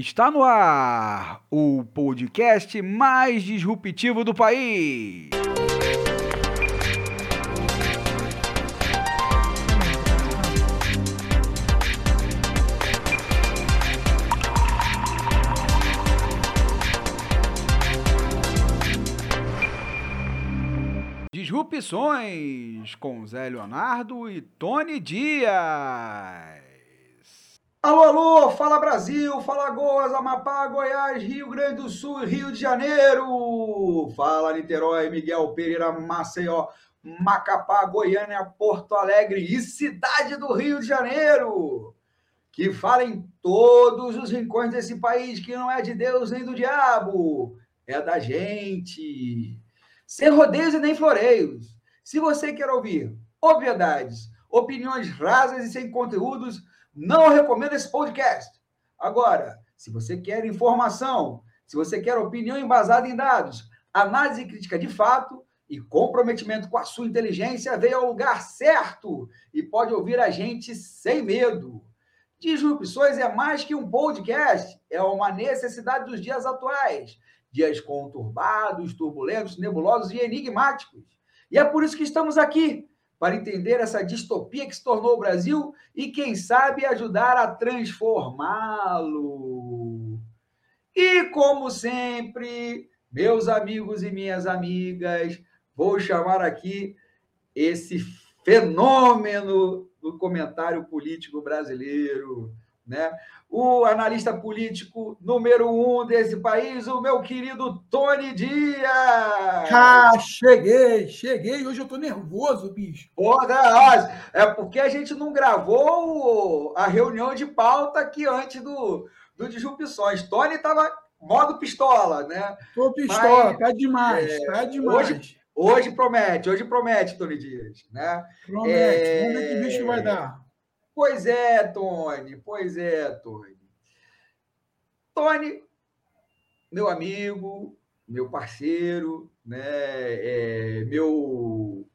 Está no ar o podcast mais disruptivo do país. Disrupções com Zé Leonardo e Tony Dias. Alô, alô, fala Brasil, fala Goiás, Amapá, Goiás, Rio Grande do Sul, Rio de Janeiro. Fala Niterói, Miguel Pereira, Maceió, Macapá, Goiânia, Porto Alegre e cidade do Rio de Janeiro. Que fala em todos os rincões desse país que não é de Deus nem do diabo, é da gente. Sem rodeios e nem floreios. Se você quer ouvir obviedades, opiniões rasas e sem conteúdos, não recomendo esse podcast. Agora, se você quer informação, se você quer opinião embasada em dados, análise crítica de fato e comprometimento com a sua inteligência, veio ao lugar certo e pode ouvir a gente sem medo. Disrupções é mais que um podcast, é uma necessidade dos dias atuais. Dias conturbados, turbulentos, nebulosos e enigmáticos. E é por isso que estamos aqui para entender essa distopia que se tornou o Brasil e, quem sabe, ajudar a transformá-lo. E, como sempre, meus amigos e minhas amigas, vou chamar aqui esse fenômeno do comentário político brasileiro, né? o analista político número um desse país, o meu querido Tony Dias. Ah, cheguei, cheguei. Hoje eu tô nervoso, bicho. Porra, é porque a gente não gravou a reunião de pauta aqui antes do, do Disrupções. Tony tava modo pistola, né? Tô pistola, Mas, tá demais, é, tá demais. Hoje, hoje promete, hoje promete, Tony Dias, né? Promete, é... vamos ver que bicho vai dar. Pois é, Tony, pois é, Tony. Tony, meu amigo, meu parceiro, né, é, meu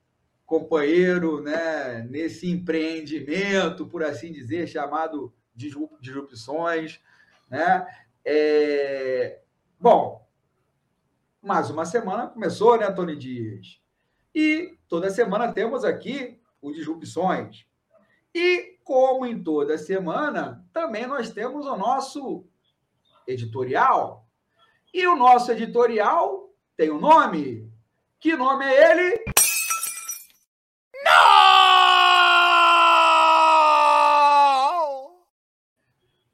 companheiro né, nesse empreendimento, por assim dizer, chamado Disrupções. Né? É, bom, mais uma semana começou, né, Tony Dias? E toda semana temos aqui o Disrupções. E como em toda semana, também nós temos o nosso editorial. E o nosso editorial tem um nome. Que nome é ele? Não!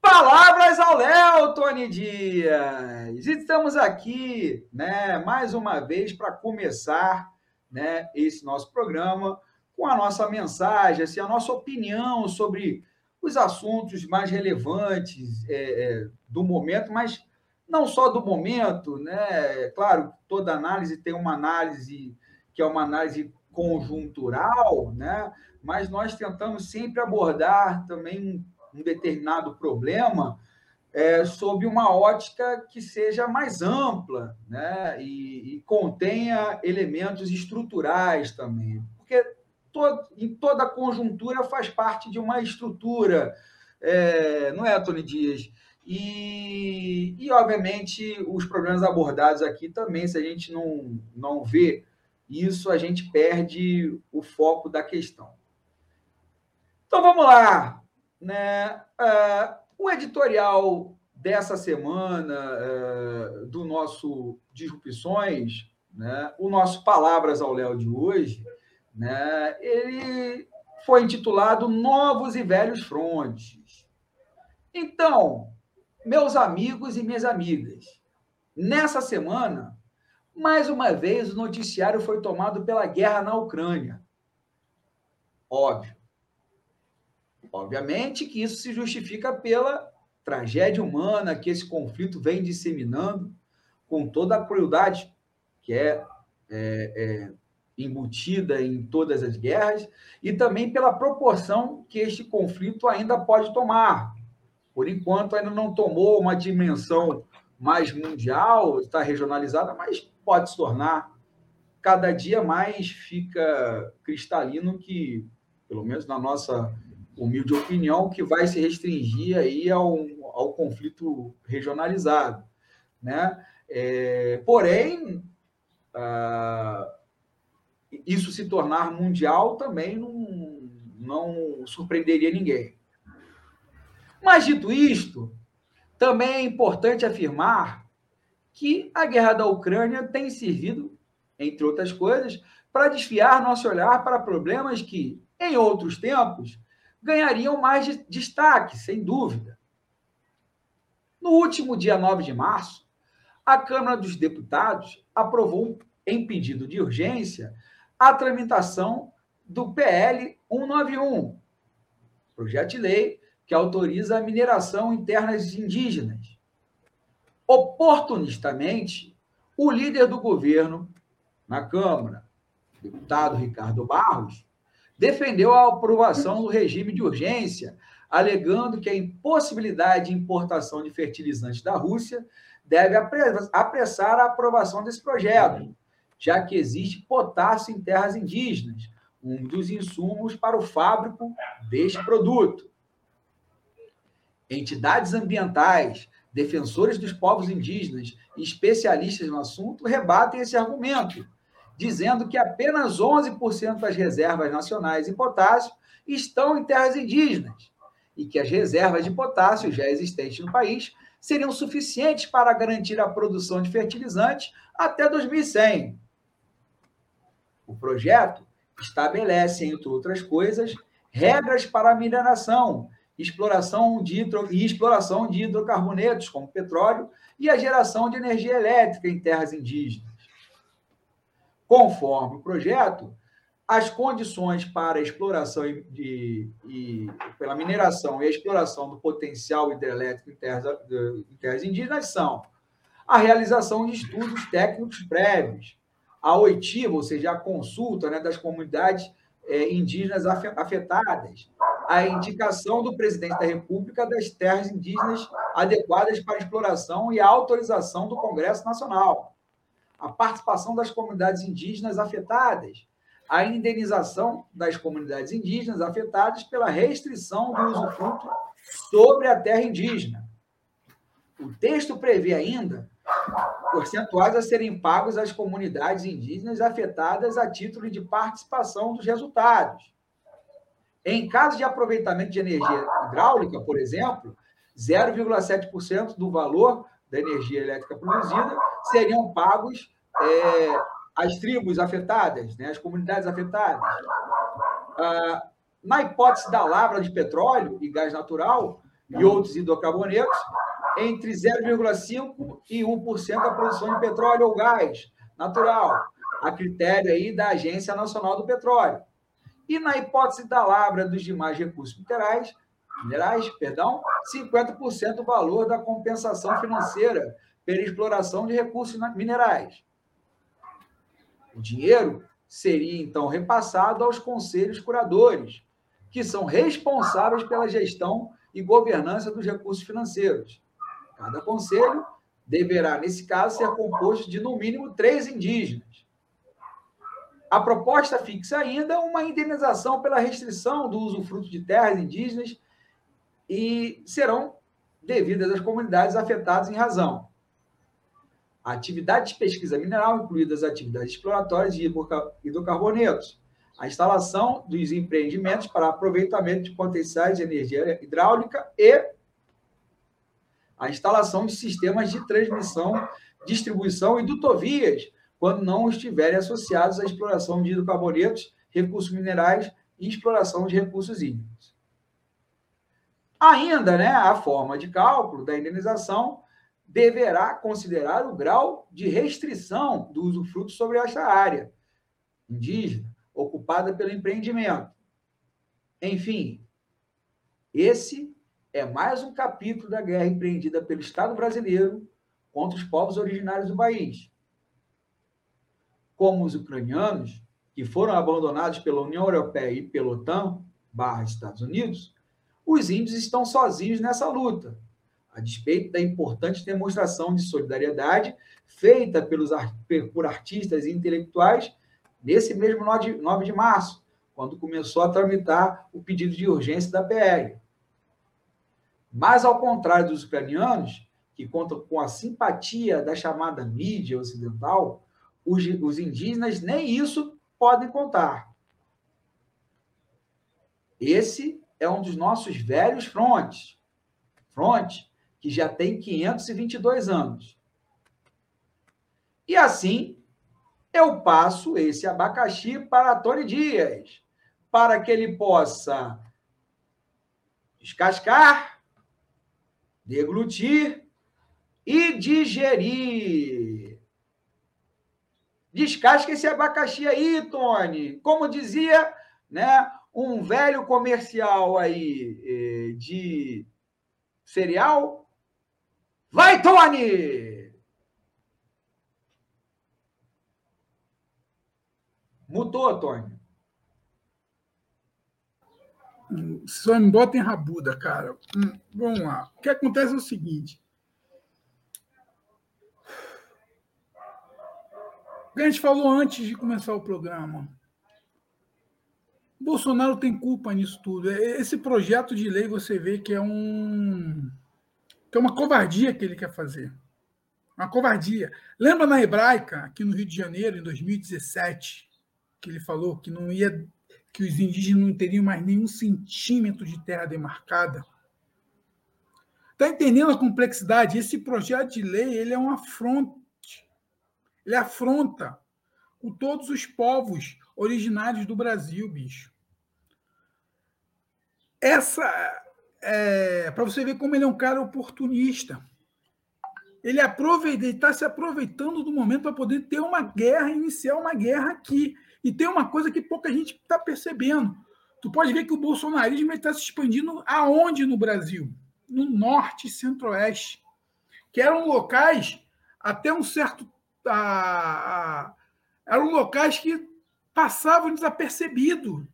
Palavras ao Léo, Tony Dias. Estamos aqui, né, mais uma vez para começar, né, esse nosso programa com a nossa mensagem, assim, a nossa opinião sobre os assuntos mais relevantes é, é, do momento, mas não só do momento, né? Claro, toda análise tem uma análise que é uma análise conjuntural, né? Mas nós tentamos sempre abordar também um, determinado problema é, sob uma ótica que seja mais ampla, né? E, e contenha elementos estruturais também, porque todo, em toda conjuntura faz parte de uma estrutura, é, não é, Tony Dias? E, e, obviamente, os problemas abordados aqui também, se a gente não, não vê isso, a gente perde o foco da questão. Então, vamos lá. Né? Uh, o editorial dessa semana uh, do nosso Disrupções, né? o nosso Palavras ao Léo de hoje, né, ele foi intitulado Novos e Velhos Frontes. Então, meus amigos e minhas amigas, nessa semana, mais uma vez o noticiário foi tomado pela guerra na Ucrânia. Óbvio. Obviamente que isso se justifica pela tragédia humana que esse conflito vem disseminando, com toda a crueldade que é, é, é embutida em todas as guerras, e também pela proporção que este conflito ainda pode tomar. Por enquanto, ainda não tomou uma dimensão mais mundial, está regionalizada, mas pode se tornar. Cada dia mais fica cristalino que, pelo menos na nossa humilde opinião, que vai se restringir aí ao, ao conflito regionalizado. Né? É, porém, ah, isso se tornar mundial também não, não surpreenderia ninguém. Mas, dito isto, também é importante afirmar que a guerra da Ucrânia tem servido, entre outras coisas, para desviar nosso olhar para problemas que, em outros tempos, ganhariam mais destaque, sem dúvida. No último dia 9 de março, a Câmara dos Deputados aprovou, em pedido de urgência, a tramitação do PL 191, projeto de lei que autoriza a mineração em terras indígenas. Oportunistamente, o líder do governo na Câmara, deputado Ricardo Barros, defendeu a aprovação do regime de urgência, alegando que a impossibilidade de importação de fertilizantes da Rússia deve apressar a aprovação desse projeto, já que existe potássio em terras indígenas, um dos insumos para o fábrico deste produto. Entidades ambientais, defensores dos povos indígenas e especialistas no assunto rebatem esse argumento, dizendo que apenas 11% das reservas nacionais em potássio estão em terras indígenas e que as reservas de potássio já existentes no país seriam suficientes para garantir a produção de fertilizantes até 2100. O projeto estabelece, entre outras coisas, regras para a mineração, exploração de hidro... e exploração de hidrocarbonetos, como petróleo, e a geração de energia elétrica em terras indígenas. Conforme o projeto, as condições para a exploração e, pela mineração e a exploração do potencial hidrelétrico em terras, em terras indígenas são a realização de estudos técnicos prévios, a oitiva, ou seja, a consulta né, das comunidades é, indígenas afetadas, a indicação do presidente da República das terras indígenas adequadas para exploração e a autorização do Congresso Nacional. A participação das comunidades indígenas afetadas, a indenização das comunidades indígenas afetadas pela restrição do usufruto sobre a terra indígena. O texto prevê ainda percentuais a serem pagos às comunidades indígenas afetadas a título de participação dos resultados. Em caso de aproveitamento de energia hidráulica, por exemplo, 0,7% do valor da energia elétrica produzida seriam pagos é, as tribos afetadas, né, as comunidades afetadas. Ah, na hipótese da lavra de petróleo e gás natural e outros hidrocarbonetos, entre 0,5% e 1% da produção de petróleo ou gás natural, a critério aí da Agência Nacional do Petróleo. E na hipótese da lavra dos demais recursos minerais, minerais perdão, 50% do valor da compensação financeira pela exploração de recursos minerais. O dinheiro seria então repassado aos conselhos curadores, que são responsáveis pela gestão e governança dos recursos financeiros. Cada conselho deverá, nesse caso, ser composto de no mínimo três indígenas. A proposta fixa ainda uma indenização pela restrição do usufruto de terras indígenas e serão devidas às comunidades afetadas em razão a atividade de pesquisa mineral, incluídas atividades exploratórias de hidrocarbonetos, a instalação dos empreendimentos para aproveitamento de potenciais de energia hidráulica e a instalação de sistemas de transmissão, distribuição e dutovias, quando não estiverem associados à exploração de hidrocarbonetos, recursos minerais e exploração de recursos hídricos. Ainda, né, a forma de cálculo da indenização deverá considerar o grau de restrição do usufruto sobre esta área indígena ocupada pelo empreendimento. Enfim, esse é mais um capítulo da guerra empreendida pelo Estado brasileiro contra os povos originários do país. Como os ucranianos, que foram abandonados pela União Europeia e pela OTAN, barra Estados Unidos, os índios estão sozinhos nessa luta a despeito da importante demonstração de solidariedade feita pelos, por artistas e intelectuais nesse mesmo 9 de março, quando começou a tramitar o pedido de urgência da PR. Mas, ao contrário dos ucranianos, que contam com a simpatia da chamada mídia ocidental, os, os indígenas nem isso podem contar. Esse é um dos nossos velhos frontes. Fronte que já tem 522 anos. E assim, eu passo esse abacaxi para Tony Dias, para que ele possa descascar, deglutir e digerir. Descasca esse abacaxi aí, Tony. Como dizia, né, um velho comercial aí eh, de cereal. Vai, Tony! Mudou, Tony. Só me bota em rabuda, cara. Hum, vamos lá. O que acontece é o seguinte. O que a gente falou antes de começar o programa. Bolsonaro tem culpa nisso tudo. Esse projeto de lei você vê que é um que é uma covardia que ele quer fazer. Uma covardia. Lembra na hebraica, aqui no Rio de Janeiro, em 2017, que ele falou que não ia que os indígenas não teriam mais nenhum centímetro de terra demarcada. Está entendendo a complexidade? Esse projeto de lei ele é um afronte. Ele afronta com todos os povos originários do Brasil, bicho. Essa é, para você ver como ele é um cara oportunista. Ele aproveita, está se aproveitando do momento para poder ter uma guerra, iniciar uma guerra aqui. E tem uma coisa que pouca gente está percebendo. Tu pode ver que o bolsonarismo está se expandindo aonde no Brasil? No norte e centro-oeste, que eram locais até um certo. Ah, eram locais que passavam desapercebidos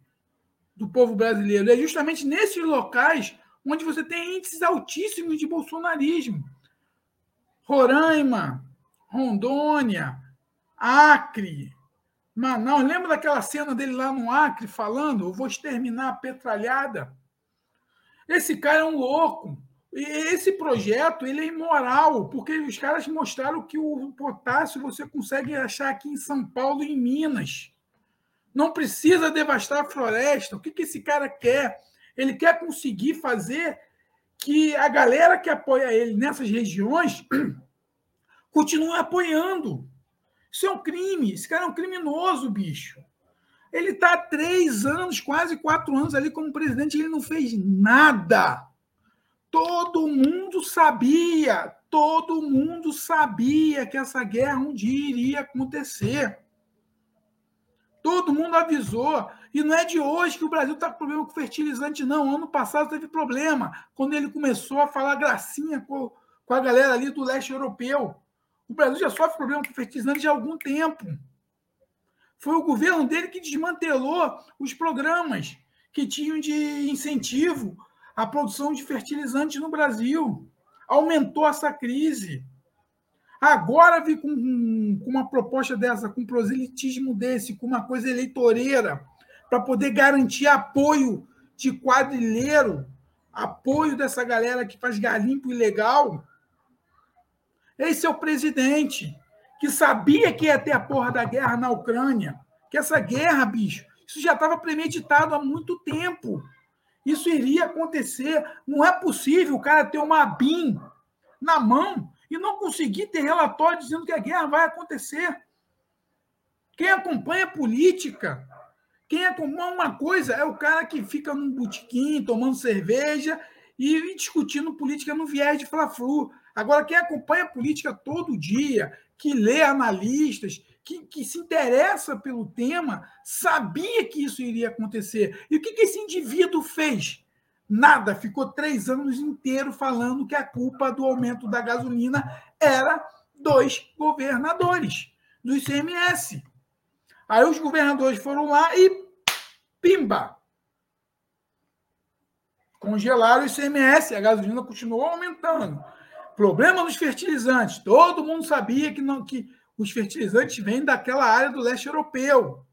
do povo brasileiro. É justamente nesses locais onde você tem índices altíssimos de bolsonarismo. Roraima, Rondônia, Acre, Manaus. Lembra daquela cena dele lá no Acre falando: Eu vou exterminar a petralhada? Esse cara é um louco. E esse projeto ele é imoral, porque os caras mostraram que o potássio você consegue achar aqui em São Paulo e em Minas. Não precisa devastar a floresta. O que, que esse cara quer? Ele quer conseguir fazer que a galera que apoia ele nessas regiões continue apoiando. Isso é um crime. Esse cara é um criminoso, bicho. Ele está há três anos, quase quatro anos ali como presidente e ele não fez nada. Todo mundo sabia, todo mundo sabia que essa guerra um dia iria acontecer. Todo mundo avisou. E não é de hoje que o Brasil está com problema com fertilizante, não. Ano passado teve problema, quando ele começou a falar gracinha com, com a galera ali do leste europeu. O Brasil já sofre problema com fertilizantes há algum tempo. Foi o governo dele que desmantelou os programas que tinham de incentivo à produção de fertilizantes no Brasil. Aumentou essa crise. Agora vir com, com uma proposta dessa, com um proselitismo desse, com uma coisa eleitoreira, para poder garantir apoio de quadrilheiro, apoio dessa galera que faz garimpo ilegal, esse é o presidente que sabia que ia ter a porra da guerra na Ucrânia. Que essa guerra, bicho, isso já estava premeditado há muito tempo. Isso iria acontecer. Não é possível o cara ter uma BIM na mão e não conseguir ter relatório dizendo que a guerra vai acontecer. Quem acompanha política, quem acompanha uma coisa é o cara que fica num botequim tomando cerveja e discutindo política no viés de Fla-Flu. Agora, quem acompanha a política todo dia, que lê analistas, que, que, se interessa pelo tema, sabia que isso iria acontecer. E o que, que esse indivíduo fez? Nada, ficou três anos inteiros falando que a culpa do aumento da gasolina era dos governadores, do ICMS. Aí os governadores foram lá e pimba! Congelaram o ICMS, a gasolina continuou aumentando. Problema nos fertilizantes. Todo mundo sabia que, não, que os fertilizantes vêm daquela área do leste europeu.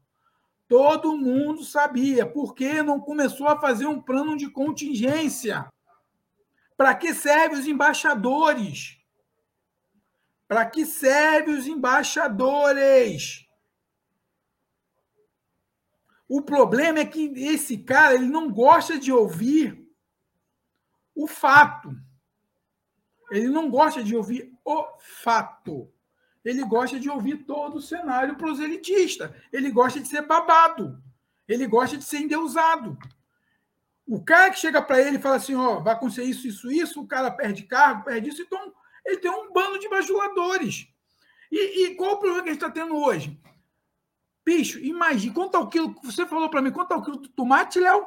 Todo mundo sabia. Por que não começou a fazer um plano de contingência? Para que servem os embaixadores? Para que servem os embaixadores? O problema é que esse cara ele não gosta de ouvir o fato. Ele não gosta de ouvir o fato. Ele gosta de ouvir todo o cenário proselitista. Ele gosta de ser babado. Ele gosta de ser endeusado. O cara que chega para ele e fala assim: ó, vai acontecer isso, isso, isso, o cara perde cargo, perde isso, então ele tem um bando de bajuladores. E, e qual o problema que a gente está tendo hoje? Bicho, imagine, quanto o quilo? Você falou para mim, quanto o quilo do tomate, Léo?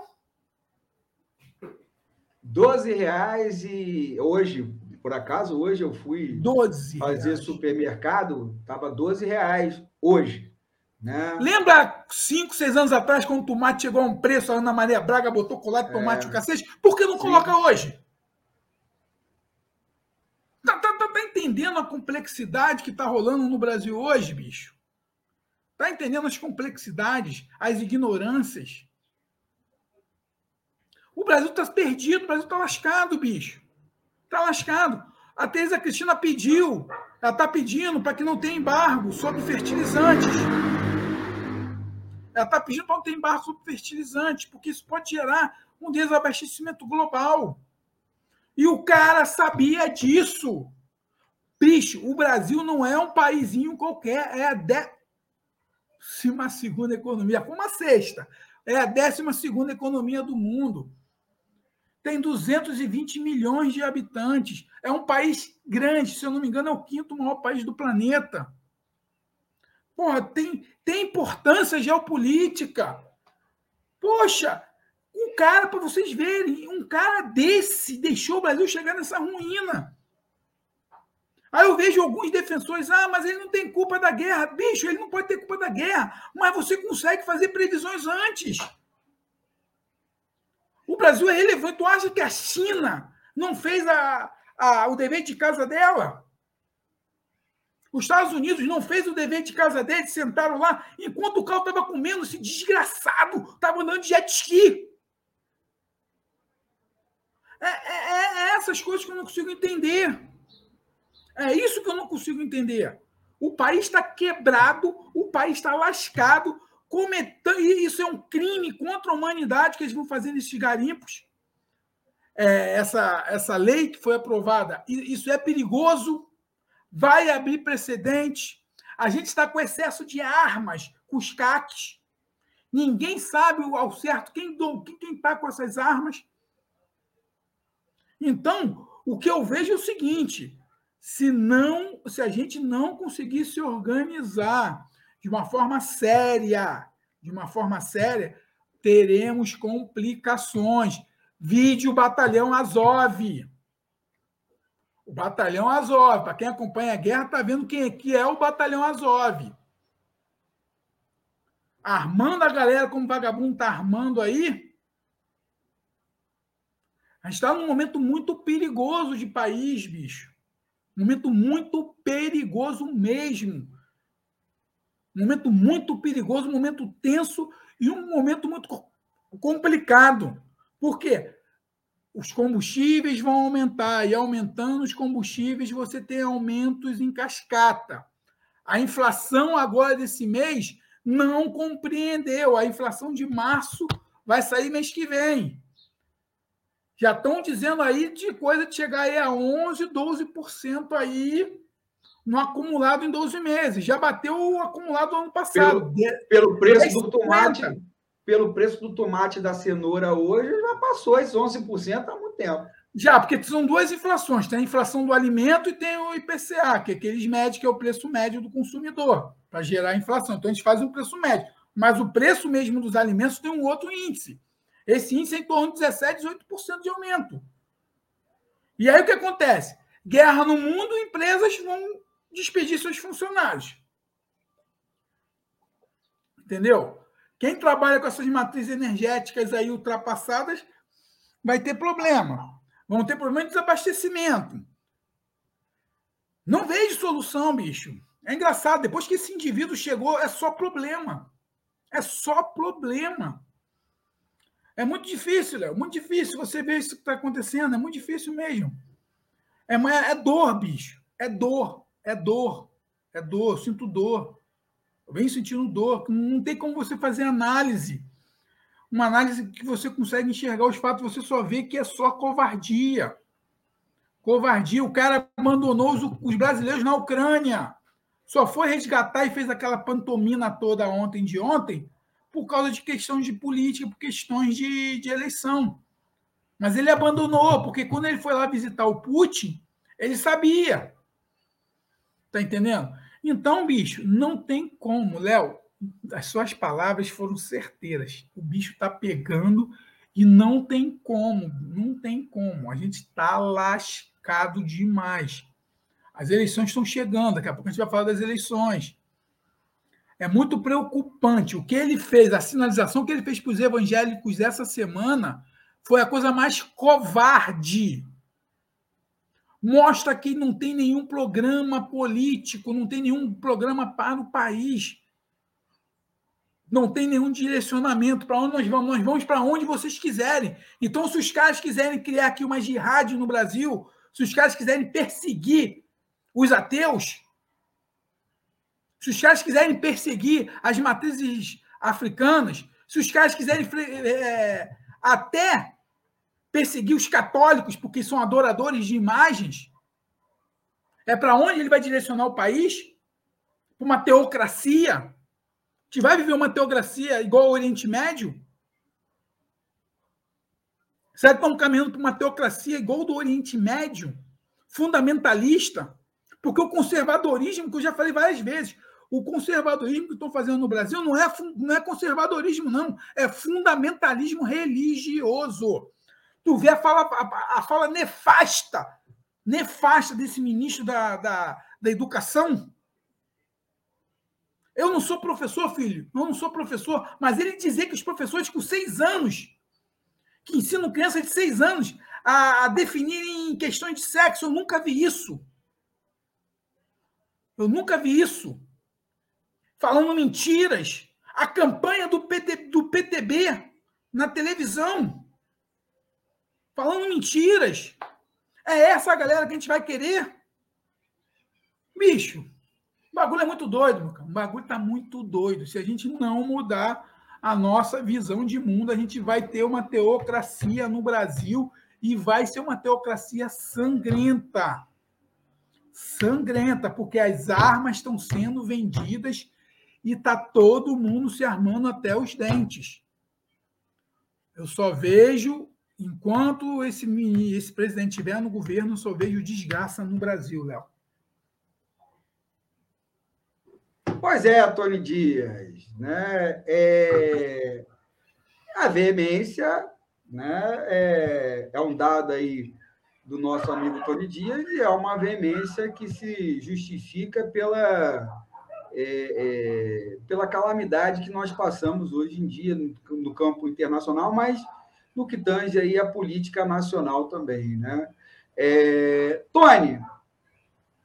12 reais e hoje, por acaso, hoje eu fui 12 fazer reais. supermercado, estava 12 reais hoje. Né? Lembra cinco, seis anos atrás, quando o tomate chegou a um preço, a Ana Maria Braga botou colar de tomate É. o cacete? Por que não Sim. coloca hoje? Tá, tá, tá- tá entendendo a complexidade que tá rolando no Brasil hoje, bicho? Tá entendendo as complexidades, as ignorâncias? O Brasil tá perdido, o Brasil tá lascado, bicho. Tá lascado. A Teresa Cristina pediu, ela tá pedindo para que não tenha embargo sobre fertilizantes. Ela está pedindo para não ter embargo sobre fertilizantes, porque isso pode gerar um desabastecimento global. E o cara sabia disso. Bicho, o Brasil não é um paísinho qualquer, é a décima segunda economia, como a sexta. É a décima segunda economia do mundo. Tem 220 milhões de habitantes. É um país grande, se eu não me engano, é o quinto maior país do planeta. Porra, tem, tem importância geopolítica. Poxa, um cara, para vocês verem, um cara desse deixou o Brasil chegar nessa ruína. Aí eu vejo alguns defensores, ah, mas ele não tem culpa da guerra. Bicho, ele não pode ter culpa da guerra, mas você consegue fazer previsões antes. O Brasil é relevante. Tu acha que a China não fez a, a, o dever de casa dela? Os Estados Unidos não fez o dever de casa deles, sentaram lá, enquanto o carro estava comendo, esse desgraçado estava andando de jet ski. É, é, é essas coisas que eu não consigo entender. É isso que eu não consigo entender. O país está quebrado, o país está lascado, cometendo. Isso é um crime contra a humanidade que eles vão fazer nesses garimpos. É, essa, essa lei que foi aprovada, isso é perigoso, vai abrir precedente. A gente está com excesso de armas, com os CACs. Ninguém sabe ao certo quem está com essas armas. Então, o que eu vejo é o seguinte: se não, se a gente não conseguir se organizar de uma forma séria, de uma forma séria, teremos complicações. Vídeo Batalhão Azov. O Batalhão Azov, para quem acompanha a guerra, está vendo quem é, que é o Batalhão Azov. Armando a galera como vagabundo está armando aí. A gente está num momento muito perigoso de país, bicho. Momento muito perigoso mesmo. Um momento muito perigoso, um momento tenso e um momento muito complicado. Por quê? Os combustíveis vão aumentar e aumentando os combustíveis você tem aumentos em cascata. A inflação agora desse mês não compreendeu. A inflação de março vai sair mês que vem. Já estão dizendo aí de coisa de chegar aí a 11, 12% aí no acumulado em 12 meses. Já bateu o acumulado do ano passado. Pelo, pelo preço do tomate, pelo preço do tomate da cenoura hoje, já passou esses 11% há muito tempo. Já, porque são duas inflações. Tem a inflação do alimento e tem o IPCA, que é aqueles médios que é o preço médio do consumidor, para gerar inflação. Então, a gente faz um preço médio. Mas o preço mesmo dos alimentos tem um outro índice. Esse índice é em torno de 17%, 18% de aumento. E aí o que acontece? Guerra no mundo, empresas vão despedir seus funcionários. Entendeu? Quem trabalha com essas matrizes energéticas aí ultrapassadas vai ter problema. Vão ter problema de desabastecimento. Não vejo solução, bicho. É engraçado, depois que esse indivíduo chegou, é só problema. É só problema. É muito difícil, Léo. Muito difícil você ver isso que está acontecendo. É muito difícil mesmo. É, é dor, bicho. É dor. É dor. É dor. Sinto dor. Eu venho sentindo dor. Não tem como você fazer análise. Uma análise que você consegue enxergar os fatos, você só vê que é só covardia. Covardia. O cara abandonou os, os brasileiros na Ucrânia. Só foi resgatar e fez aquela pantomina toda ontem de ontem por causa de questões de política, por questões de, de eleição. Mas ele abandonou, porque quando ele foi lá visitar o Putin, ele sabia. Tá entendendo? Então, bicho, não tem como, Léo. As suas palavras foram certeiras. O bicho está pegando e não tem como, não tem como. A gente está lascado demais. As eleições estão chegando, daqui a pouco a gente vai falar das eleições. É muito preocupante. O que ele fez, a sinalização que ele fez para os evangélicos essa semana foi a coisa mais covarde. Mostra que não tem nenhum programa político, não tem nenhum programa para o país. Não tem nenhum direcionamento para onde nós vamos. Nós vamos para onde vocês quiserem. Então, se os caras quiserem criar aqui uma jihad no Brasil, se os caras quiserem perseguir os ateus, se os caras quiserem perseguir as matrizes africanas, se os caras quiserem é, até perseguir os católicos porque são adoradores de imagens, é para onde ele vai direcionar o país? Para uma teocracia? Gente vai viver uma teocracia igual ao Oriente Médio? Será que estão caminhando para uma teocracia igual do Oriente Médio? Fundamentalista? Porque o conservadorismo, que eu já falei várias vezes, o conservadorismo que estão fazendo no Brasil não é, não é conservadorismo, não. É fundamentalismo religioso. Tu vê a fala, a, a fala nefasta, nefasta desse ministro da, da, da Educação. Eu não sou professor, filho. Eu não sou professor. Mas ele dizer que os professores com seis anos, que ensinam crianças de seis anos a, a definirem questões de sexo, eu nunca vi isso. Eu nunca vi isso falando mentiras. A campanha do, PT, do PTB na televisão, falando mentiras. É essa a galera que a gente vai querer? Bicho, o bagulho é muito doido, meu cara. O bagulho tá muito doido. Se a gente não mudar a nossa visão de mundo, a gente vai ter uma teocracia no Brasil e vai ser uma teocracia sangrenta. Sangrenta, porque as armas estão sendo vendidas e está todo mundo se armando até os dentes. Eu só vejo, enquanto esse, esse presidente estiver no governo, só vejo desgraça no Brasil, Léo. Pois é, Tony Dias. Né? É... A veemência né? é... é um dado aí do nosso amigo Tony Dias e é uma veemência que se justifica pela é, é, pela calamidade que nós passamos hoje em dia no, no, campo internacional, mas no que tange aí a política nacional também, né? É, Tony,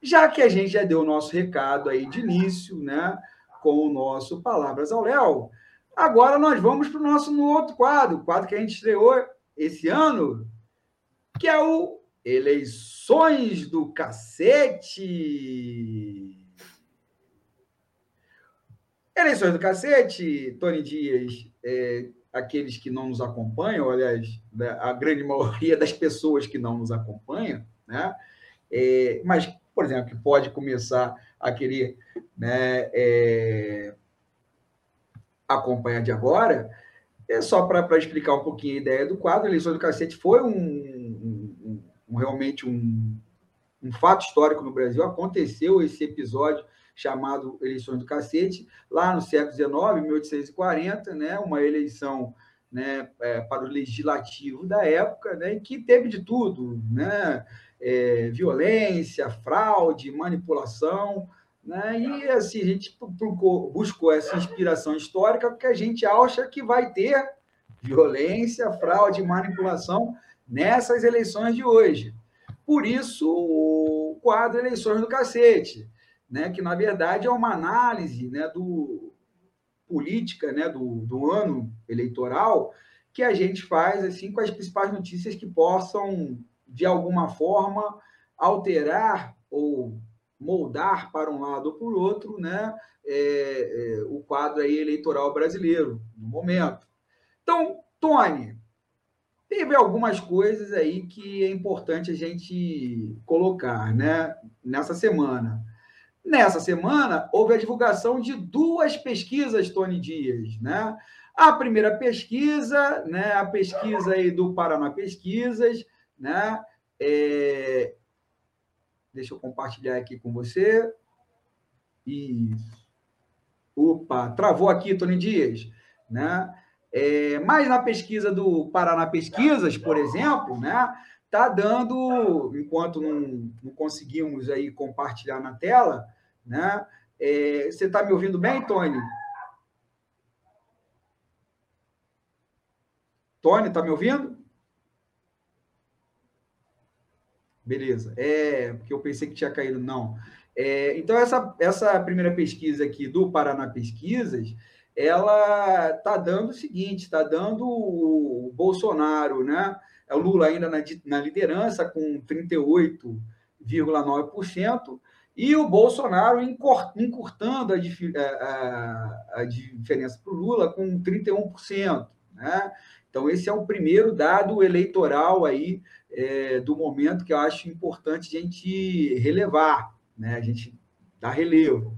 já que a gente já deu o nosso recado aí de início, né, com o nosso Palavras ao Léo, agora nós vamos para o nosso no outro quadro, quadro que a gente estreou esse ano, que é o Eleições do Cacete. Eleições do cacete, Tony Dias, é, aqueles que não nos acompanham, aliás, né, a grande maioria das pessoas que não nos acompanham, né? É, mas, por exemplo, que pode começar a querer né, é, acompanhar de agora, é só para explicar um pouquinho a ideia do quadro, Eleições do Cacete foi um, um, um realmente um, um fato histórico no Brasil, aconteceu esse episódio chamado Eleições do Cacete, lá no século XIX, 1840, né, uma eleição né, é, para o legislativo da época, né, que teve de tudo, né, é, violência, fraude, manipulação, né, e assim, a gente procurou, buscou essa inspiração histórica porque a gente acha que vai ter violência, fraude, manipulação nessas eleições de hoje. Por isso, o quadro Eleições do Cacete né, que na verdade é uma análise né, do política né, do, do ano eleitoral que a gente faz assim com as principais notícias que possam, de alguma forma, alterar ou moldar para um lado ou para o outro né, é, é, o quadro aí eleitoral brasileiro, no momento. Então, Tony, teve algumas coisas aí que é importante a gente colocar né, nessa semana. Nessa semana, houve a divulgação de duas pesquisas, Tony Dias. Né? A primeira pesquisa, né, a pesquisa aí do Paraná Pesquisas, né, é... deixa eu compartilhar aqui com você. Isso. Opa, travou aqui, Tony Dias. Né? É, mas na pesquisa do Paraná Pesquisas, por exemplo, né, tá dando, enquanto não, não conseguimos aí compartilhar na tela, né? É, você está me ouvindo bem, Tony? Tony, está me ouvindo? Beleza. É, porque eu pensei que tinha caído. Não. É, então, essa, essa primeira pesquisa aqui do Paraná Pesquisas, ela está dando o seguinte, está dando o Bolsonaro, né? É o Lula ainda na, na liderança, com 38,9%, e o Bolsonaro encurtando a, a, a diferença para o Lula com 31%. Né? Então, esse é o primeiro dado eleitoral aí é, do momento que eu acho importante a gente relevar, né? a gente dar relevo.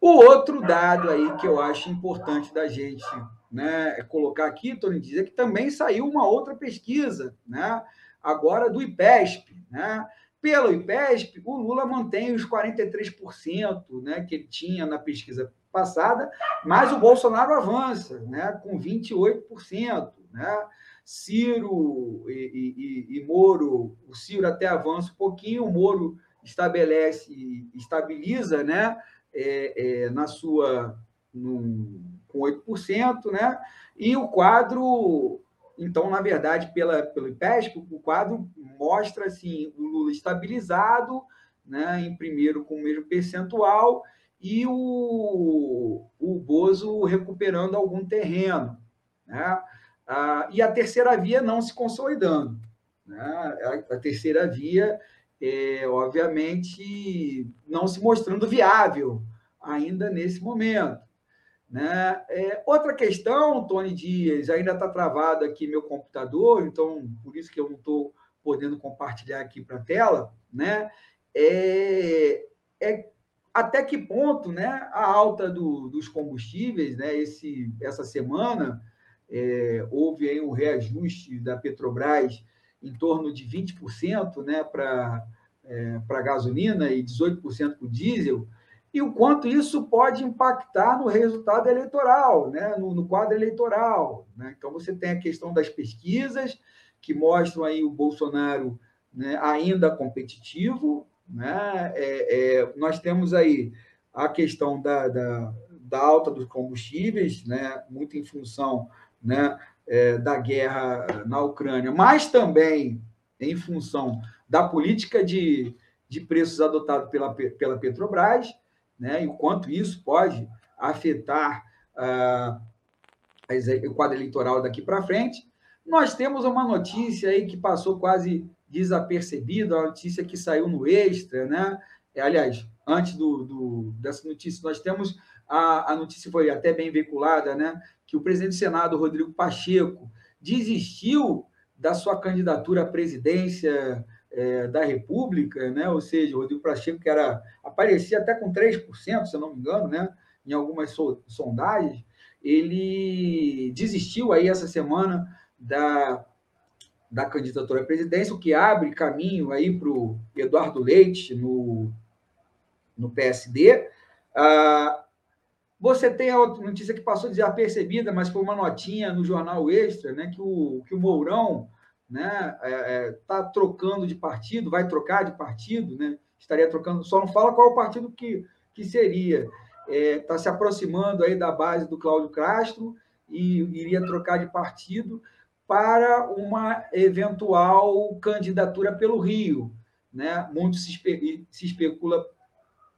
O outro dado aí que eu acho importante da gente né, é colocar aqui, Tony, dizer que também saiu uma outra pesquisa, né, agora do IPESP. Né? Pelo IPESP, o Lula mantém os 43% né, que ele tinha na pesquisa passada, mas o Bolsonaro avança né, com 28%. Né? Ciro e, e, e Moro, o Ciro até avança um pouquinho, o Moro estabelece, estabiliza né, é, é, na sua no, com 8%, né? E o quadro, então, na verdade, pela, pelo IPESP, o quadro mostra assim, o Lula estabilizado, né, em primeiro com o mesmo percentual, e o, o Bozo recuperando algum terreno. Né? Ah, e a terceira via não se consolidando. Né? A, a terceira via é, obviamente, não se mostrando viável ainda nesse momento. Né? É, outra questão, Tony Dias, ainda está travado aqui meu computador, então por isso que eu não estou podendo compartilhar aqui para a tela, né? É, é, até que ponto né, a alta do, dos combustíveis, né, esse, essa semana, é, houve aí um reajuste da Petrobras em torno de 20% né, para é, a gasolina e 18% para o diesel, e o quanto isso pode impactar no resultado eleitoral, né, no, no quadro eleitoral. Né? Então, você tem a questão das pesquisas, que mostram aí o Bolsonaro né, ainda competitivo. Né? É, é, nós temos aí a questão da, da, da alta dos combustíveis, né, muito em função né, é, da guerra na Ucrânia, mas também em função da política de, de preços adotada pela, pela Petrobras, né, e o quanto isso pode afetar uh, o quadro eleitoral daqui para frente. Nós temos uma notícia aí que passou quase desapercebida, uma notícia que saiu no Extra, né? É, aliás, antes do, do, dessa notícia, nós temos a, a notícia foi até bem veiculada, né? Que o presidente do Senado, Rodrigo Pacheco, desistiu da sua candidatura à presidência é, da República, né? ou seja, Rodrigo Pacheco, que era, aparecia até com 3%, se eu não me engano, né? em algumas so, sondagens, ele desistiu aí essa semana da, da candidatura à presidência, o que abre caminho aí para o Eduardo Leite no, no PSD. Ah, você tem a notícia que passou desapercebida, mas foi uma notinha no jornal Extra, né, que o, que o Mourão né, é, é, tá trocando de partido, vai trocar de partido, né, estaria trocando, só não fala qual o partido que, que seria. Está é, se aproximando aí da base do Cláudio Castro e iria trocar de partido para uma eventual candidatura pelo Rio. Né? Muito se, espe se especula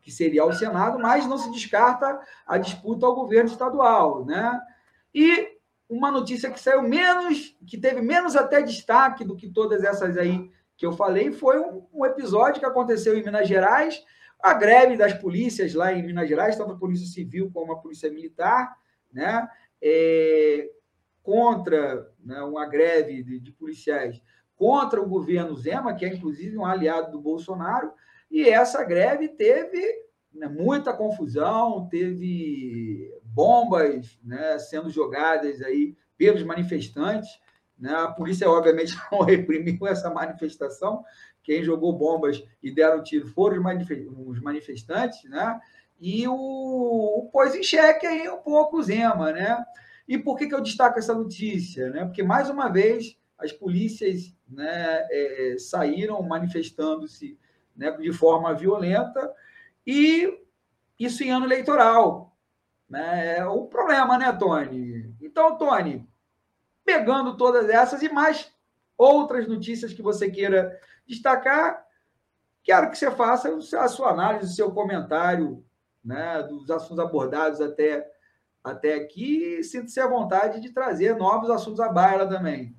que seria ao Senado, mas não se descarta a disputa ao governo estadual, né? E uma notícia que saiu menos, que teve menos até destaque do que todas essas aí que eu falei, foi um, um episódio que aconteceu em Minas Gerais, a greve das polícias lá em Minas Gerais, tanto a Polícia Civil como a Polícia Militar, né? É, contra né, uma greve de, de policiais contra o governo Zema, que é inclusive um aliado do Bolsonaro, e essa greve teve né, muita confusão, teve bombas né, sendo jogadas aí pelos manifestantes. Né? A polícia, obviamente, não reprimiu essa manifestação. Quem jogou bombas e deram tiro foram os manifestantes, né? E o, o pôs em xeque aí um pouco o Zema, né? E por que, que eu destaco essa notícia? Né? Porque, mais uma vez, as polícias né, é, saíram manifestando-se né, de forma violenta e isso em ano eleitoral. Né? É o problema, né, Tony? Então, Tony, pegando todas essas e mais outras notícias que você queira destacar, quero que você faça a sua análise, o seu comentário né, dos assuntos abordados até, até aqui sinta-se à vontade de trazer novos assuntos à baila também.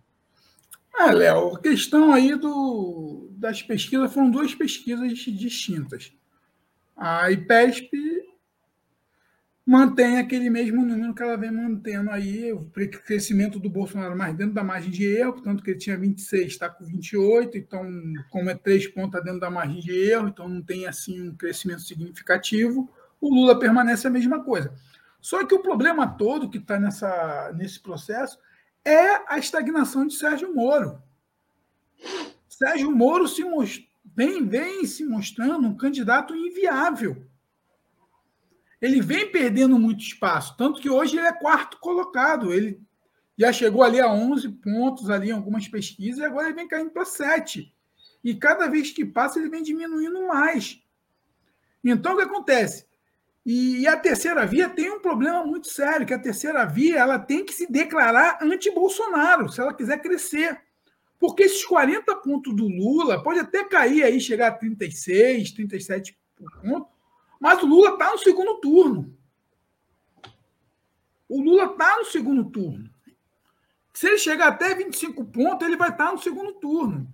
Ah, Léo, a questão aí do, das pesquisas foram duas pesquisas distintas. A IPESP mantém aquele mesmo número que ela vem mantendo aí, o crescimento do Bolsonaro mais dentro da margem de erro, portanto que ele tinha 26, está com 28, então como é três pontos dentro da margem de erro, então não tem assim um crescimento significativo. O Lula permanece a mesma coisa. Só que o problema todo que está nesse processo é a estagnação de Sérgio Moro. Sérgio Moro se most... vem, vem se mostrando um candidato inviável. Ele vem perdendo muito espaço, tanto que hoje ele é quarto colocado. Ele já chegou ali a 11 pontos ali em algumas pesquisas e agora ele vem caindo para 7. E cada vez que passa ele vem diminuindo mais. Então o que acontece? E a terceira via tem um problema muito sério, que a terceira via ela tem que se declarar anti-Bolsonaro, se ela quiser crescer. Porque esses 40 pontos do Lula pode até cair aí, chegar a 36, 37 pontos, mas o Lula está no segundo turno. O Lula está no segundo turno. Se ele chegar até 25 pontos, ele vai estar tá no segundo turno.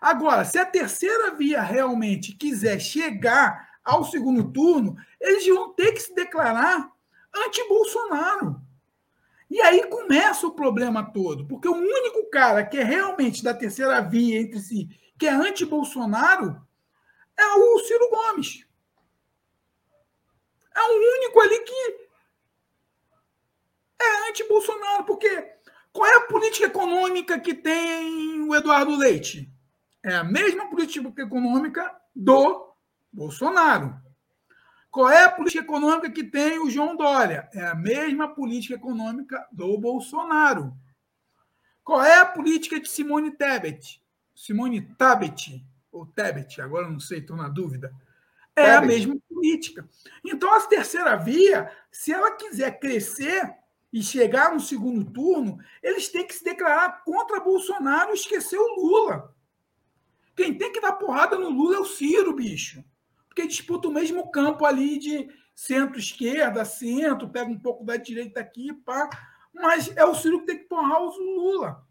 Agora, se a terceira via realmente quiser chegar ao segundo turno, eles vão ter que se declarar anti-Bolsonaro. E aí começa o problema todo, porque o único cara que é realmente da terceira via entre si, que é anti-Bolsonaro, é o Ciro Gomes. É o único ali que é anti-Bolsonaro, porque qual é a política econômica que tem o Eduardo Leite? É a mesma política econômica do Bolsonaro. Qual é a política econômica que tem o João Dória? É a mesma política econômica do Bolsonaro. Qual é a política de Simone Tebet? Simone Tabet, ou Tebet, agora não sei, estou na dúvida. É Tebet. a mesma política. Então, a terceira via, se ela quiser crescer e chegar no segundo turno, eles têm que se declarar contra Bolsonaro e esquecer o Lula. Quem tem que dar porrada no Lula é o Ciro, bicho porque disputa o mesmo campo ali de centro-esquerda, centro, pega um pouco da direita aqui, pá, mas é o Ciro que tem que porrar o Lula.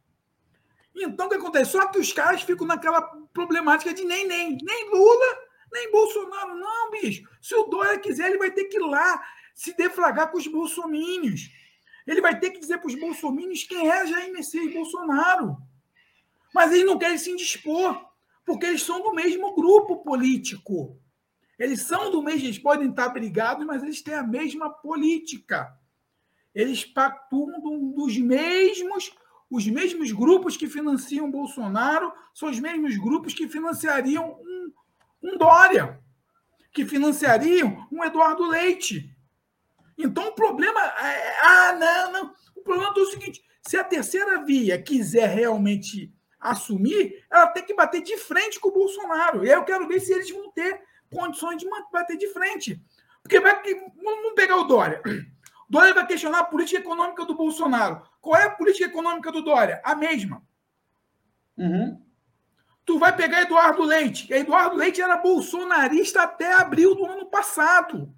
Então, o que acontece? Só que os caras ficam naquela problemática de nem, nem, nem Lula, nem Bolsonaro. Não, bicho. Se o Dória quiser, ele vai ter que ir lá se deflagrar com os bolsomínios. Ele vai ter que dizer para os bolsomínios quem é Jair Messias Bolsonaro. Mas eles não querem se indispor, porque eles são do mesmo grupo político. Eles são do mesmo, eles podem estar brigados, mas eles têm a mesma política. Eles pactuam dos mesmos, os mesmos grupos que financiam Bolsonaro são os mesmos grupos que financiariam um, Dória, que financiariam um Eduardo Leite. Então o problema é, ah, não, não. O problema é o seguinte: se a terceira via quiser realmente assumir, ela tem que bater de frente com o Bolsonaro. E aí eu quero ver se eles vão ter condições de bater de frente. Porque vai, vamos pegar o Dória. O Dória vai questionar a política econômica do Bolsonaro. Qual é a política econômica do Dória? A mesma. Uhum. Tu vai pegar Eduardo Leite. Eduardo Leite era bolsonarista até abril do ano passado.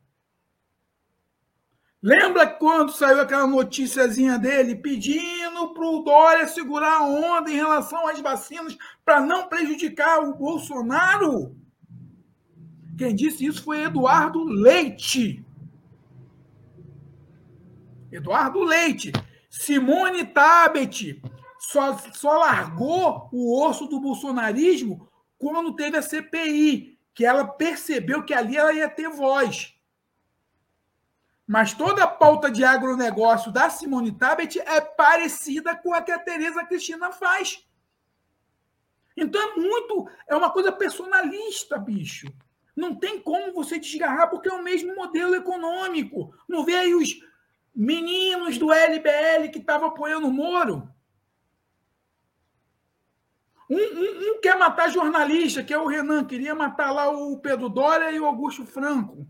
Lembra quando saiu aquela noticiazinha dele pedindo para o Dória segurar a onda em relação às vacinas para não prejudicar o Bolsonaro? Quem disse isso foi Eduardo Leite. Eduardo Leite. Simone Tabet só, só largou o osso do bolsonarismo quando teve a CPI, que ela percebeu que ali ela ia ter voz. Mas toda a pauta de agronegócio da Simone Tabet é parecida com a que a Tereza Cristina faz. Então é muito, é uma coisa personalista, bicho. Não tem como você desgarrar porque é o mesmo modelo econômico. Não vê aí os meninos do LBL que estavam apoiando o Moro? Um, um, um, quer matar jornalista, que é o Renan, queria matar lá o Pedro Dória e o Augusto Franco.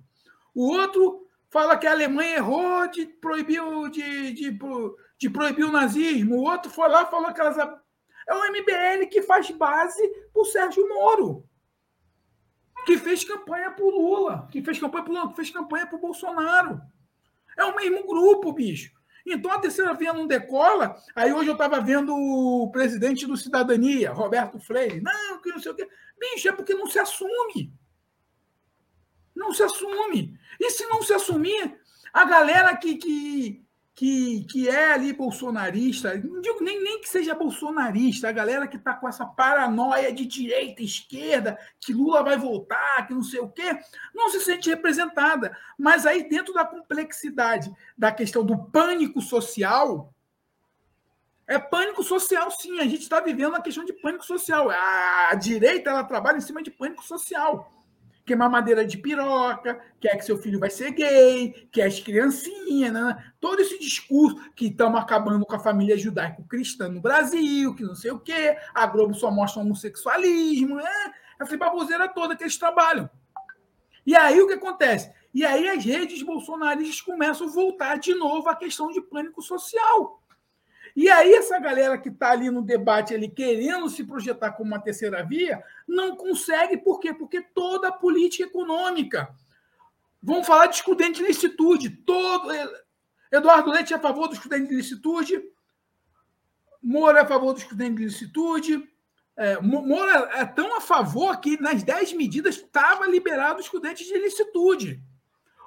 O outro fala que a Alemanha errou de proibir, de, de, de proibir o nazismo. O outro foi lá e falou que elas. É o MBL que faz base para o Sérgio Moro, que fez campanha para o Lula, que fez campanha para Lula, que fez campanha para o Bolsonaro. É o mesmo grupo, bicho. Então a terceira via não decola. Aí hoje eu estava vendo o presidente do Cidadania, Roberto Freire. Não, que não sei o quê. Bicho, é porque não se assume. Não se assume. E se não se assumir, a galera que, que, que, que é ali bolsonarista, não digo nem, nem que seja bolsonarista, a galera que está com essa paranoia de direita, esquerda, que Lula vai voltar, que não sei o quê, não se sente representada. Mas aí, dentro da complexidade da questão do pânico social, é pânico social, sim. A gente está vivendo uma questão de pânico social. A, direita ela trabalha em cima de pânico social queimar madeira de piroca, quer que seu filho vai ser gay, quer as criancinhas, né? todo esse discurso que estamos acabando com a família judaico-cristã no Brasil, que não sei o quê, a Globo só mostra homossexualismo, né? essa baboseira toda que eles trabalham. E aí o que acontece? E aí as redes bolsonaristas começam a voltar de novo à questão de pânico social. E aí essa galera que está ali no debate, ali, querendo se projetar como uma terceira via, não consegue. Por quê? Porque toda a política econômica. Vamos falar de estudante de licitude. Todo... Eduardo Leite é a favor do estudante de licitude. Moura é a favor do estudante de licitude. É, Moura é tão a favor que nas 10 medidas estava liberado o estudante de licitude.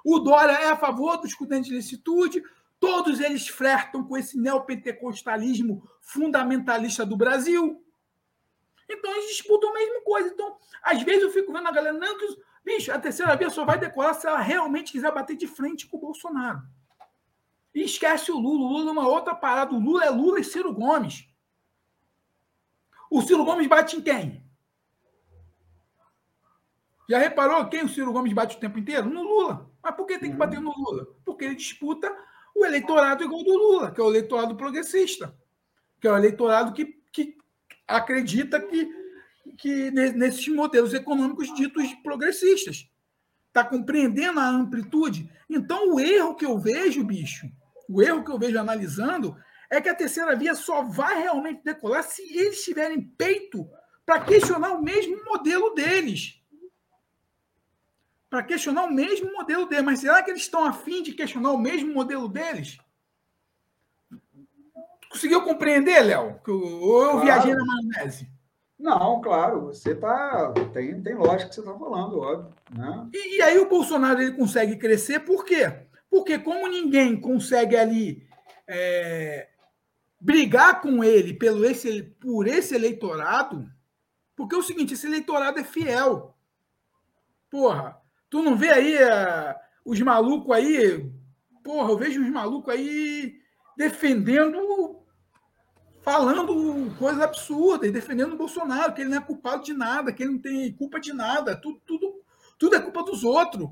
O Dória é a favor do estudante de licitude. Todos eles flertam com esse neopentecostalismo fundamentalista do Brasil. Então eles disputam a mesma coisa. Então, às vezes eu fico vendo a galera, não, que, bicho, a terceira via só vai decorar se ela realmente quiser bater de frente com o Bolsonaro. E esquece o Lula. O Lula é uma outra parada. O Lula é Lula e Ciro Gomes. O Ciro Gomes bate em quem? Já reparou quem o Ciro Gomes bate o tempo inteiro? No Lula. Mas por que tem que bater no Lula? Porque ele disputa o eleitorado igual do Lula, que é o eleitorado progressista, que é o eleitorado que, que acredita que, que nesses modelos econômicos ditos progressistas. Está compreendendo a amplitude? Então, o erro que eu vejo, bicho, o erro que eu vejo analisando, é que a terceira via só vai realmente decolar se eles tiverem peito para questionar o mesmo modelo deles para questionar o mesmo modelo deles. Mas será que eles estão afim de questionar o mesmo modelo deles? Conseguiu compreender, Léo? Ou eu claro. viajei na maionese? Não, claro, você tá. Tem, tem lógica que você está falando, óbvio. Né? E, e, aí o Bolsonaro ele consegue crescer, por quê? Porque como ninguém consegue ali é, brigar com ele pelo esse, por esse eleitorado, porque é o seguinte, esse eleitorado é fiel. Porra, Tu não vê aí uh, os malucos aí? Porra, eu vejo os malucos aí defendendo, falando coisas absurdas, defendendo o Bolsonaro, que ele não é culpado de nada, que ele não tem culpa de nada, tudo, tudo, tudo é culpa dos outros.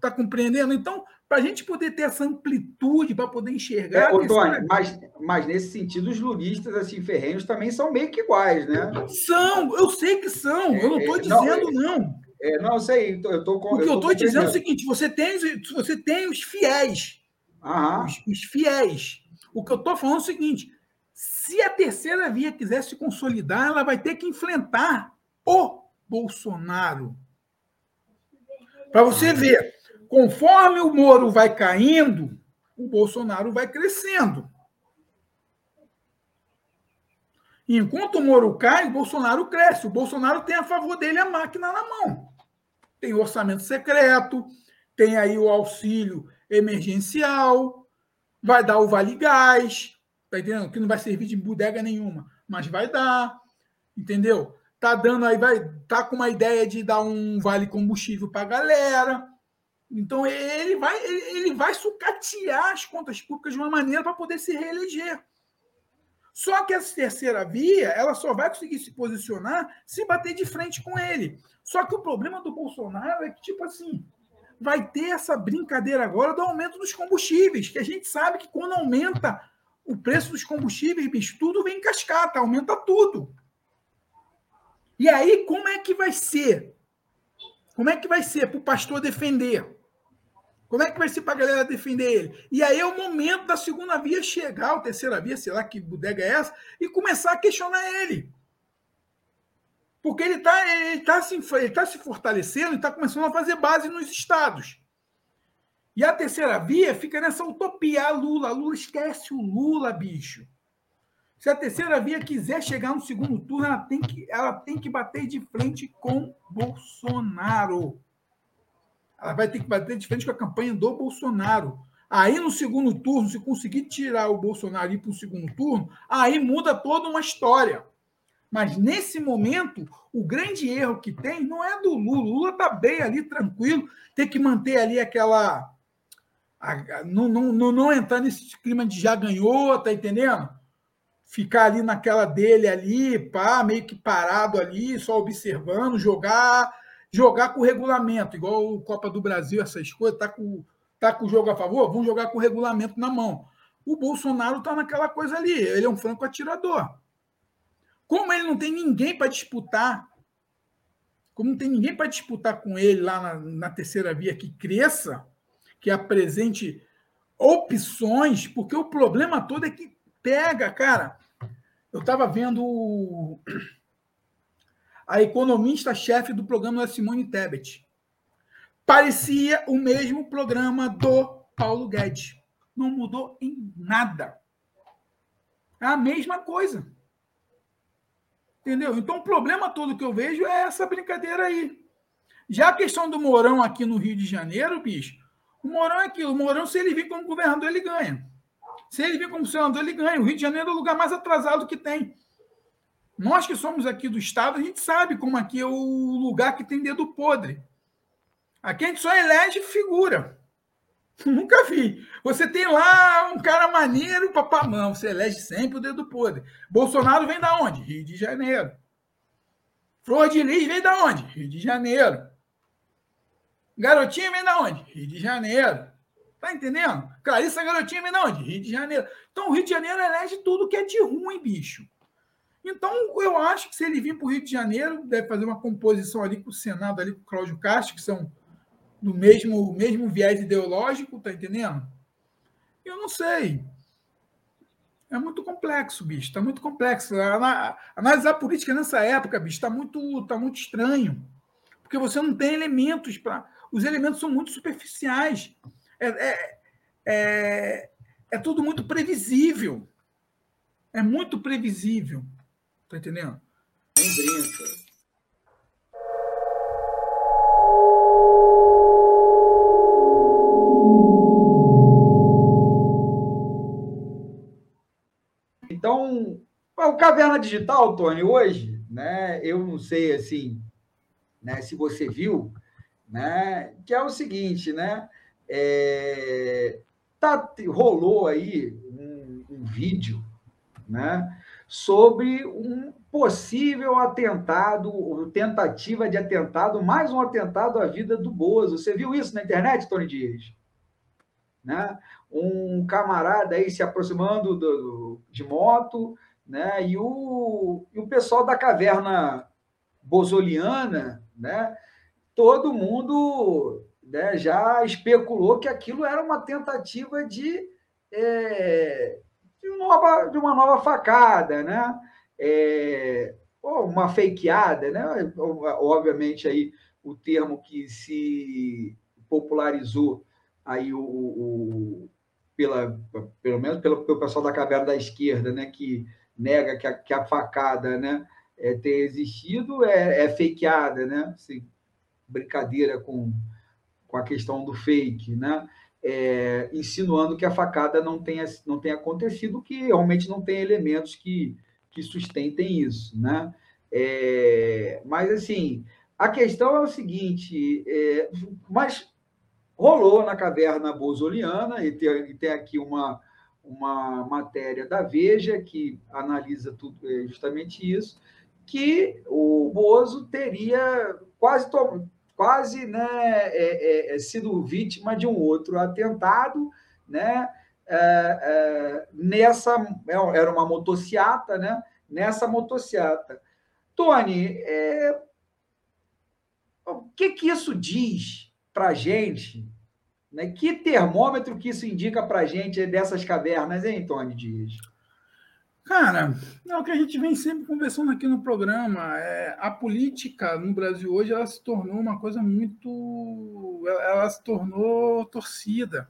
Tá compreendendo? Então, para a gente poder ter essa amplitude, para poder enxergar. É, Tony, mas, mas nesse sentido, os lulistas assim, ferrenhos também são meio que iguais, né? São, eu sei que são, eu não estou é, dizendo, não. não. É, não, eu sei, eu estou com. O que eu estou dizendo é o seguinte: você tem, você tem os fiéis. Os, os, fiéis. O que eu estou falando é o seguinte: Se a terceira via quiser se consolidar, ela vai ter que enfrentar o Bolsonaro. Para você ver, conforme o Moro vai caindo, o Bolsonaro vai crescendo. Enquanto o Moro cai, o Bolsonaro cresce. O Bolsonaro tem a favor dele a máquina na mão. Tem orçamento secreto, tem aí o auxílio emergencial, vai dar o Vale Gás, tá entendendo? Que não vai servir de bodega nenhuma, mas vai dar, entendeu? Tá dando aí, vai, tá com uma ideia de dar um vale combustível para a galera. Então ele vai, ele vai sucatear as contas públicas de uma maneira para poder se reeleger. Só que essa terceira via, ela só vai conseguir se posicionar se bater de frente com ele. Só que o problema do Bolsonaro é que, tipo assim, vai ter essa brincadeira agora do aumento dos combustíveis, que a gente sabe que quando aumenta o preço dos combustíveis, bicho, tudo vem em cascata, aumenta tudo. E aí, como é que vai ser? Como é que vai ser para o pastor defender? Como é que vai ser para a galera defender ele? E aí é o momento da segunda via chegar, ou terceira via, sei lá que bodega é essa, e começar a questionar ele. Porque ele está ele tá se, ele tá se fortalecendo e está começando a fazer base nos estados. E a terceira via fica nessa utopia. A Lula, Lula esquece o Lula, bicho. Se a terceira via quiser chegar no segundo turno, ela tem que, ela tem que bater de frente com Bolsonaro. Ela vai ter que bater de frente com a campanha do Bolsonaro. Aí, no segundo turno, se conseguir tirar o Bolsonaro e ir para o segundo turno, aí muda toda uma história. Mas, nesse momento, o grande erro que tem não é do Lula. O Lula está bem ali, tranquilo, tem que manter ali aquela. Não, não, não, não entrar nesse clima de já ganhou, tá entendendo? Ficar ali naquela dele ali, pá, meio que parado ali, só observando, jogar jogar com o regulamento, igual o Copa do Brasil, essas coisas, tá com, tá com o jogo a favor, vamos jogar com o regulamento na mão. O Bolsonaro tá naquela coisa ali, ele é um franco atirador. Como ele não tem ninguém para disputar, como não tem ninguém para disputar com ele lá na, na terceira via que cresça, que apresente opções, porque o problema todo é que pega, cara. Eu estava vendo a economista-chefe do programa Simone Tebet. Parecia o mesmo programa do Paulo Guedes. Não mudou em nada. É a mesma coisa. Entendeu? Então, o problema todo que eu vejo é essa brincadeira aí. Já a questão do Mourão aqui no Rio de Janeiro, bicho, o Mourão é aquilo. O Mourão, se ele vir como governador, ele ganha. Se ele vir como senador, ele ganha. O Rio de Janeiro é o lugar mais atrasado que tem. Nós que somos aqui do Estado, a gente sabe como aqui é o lugar que tem dedo podre. Aqui a gente só elege figura. Nunca vi. Você tem lá um cara maneiro, papamão. Você elege sempre o dedo podre. Bolsonaro vem da onde? Rio de Janeiro. Flor de Lis vem da onde? Rio de Janeiro. Garotinha vem da onde? Rio de Janeiro. Tá entendendo? Clarissa Garotinha vem da onde? Rio de Janeiro. Então o Rio de Janeiro elege tudo que é de ruim, bicho. Então, eu acho que se ele vir para o Rio de Janeiro, deve fazer uma composição ali com o Senado, ali com o Cláudio Castro, que são do mesmo, mesmo viés ideológico, tá entendendo? Eu não sei. É muito complexo, bicho. Está muito complexo. Analisar a política nessa época, bicho, está muito, tá muito estranho. Porque você não tem elementos para. Os elementos são muito superficiais. É, é, é, é tudo muito previsível. É muito previsível. Tá entendendo? Nem brinca. Então, o Caverna Digital, Tony, hoje, né, eu não sei assim, né, se você viu, né, que é o seguinte, né, é, tá, rolou aí um, um vídeo, né, sobre um possível atentado, tentativa de atentado, mais um atentado à vida do Bozo. Você viu isso na internet, Tony Dias? Né? Um camarada aí se aproximando do, do, de moto, né? E o, e o pessoal da caverna bozoliana, né? Todo mundo né, já especulou que aquilo era uma tentativa de é, de, nova, de uma nova facada, né? É, uma fakeada, né? Obviamente aí o termo que se popularizou aí o, o pela, pelo menos pelo, pelo pessoal da caverna da esquerda, né? Que nega que a, que a facada, né? É, ter existido é, é fakeada, né? Assim, brincadeira com, com a questão do fake, né? É, insinuando que a facada não tenha, não tenha acontecido, que realmente não tem elementos que, que sustentem isso, né? É, mas, assim, a questão é o seguinte, é, mas rolou na caverna bozoliana, e tem, e tem aqui uma, uma matéria da Veja que analisa tudo, é, justamente isso, que o Bozo teria quase, quase né, é, é, é, sido vítima de um outro atentado, né? É, é, nessa era uma motociata, né? Nessa motociata. Tony, o que que isso diz para gente? Né? Que termômetro que isso indica para gente dessas cavernas, hein, Tony Dias? Cara, é o que a gente vem sempre conversando aqui no programa. É, a política no Brasil hoje ela se tornou uma coisa muito. Ela se tornou torcida,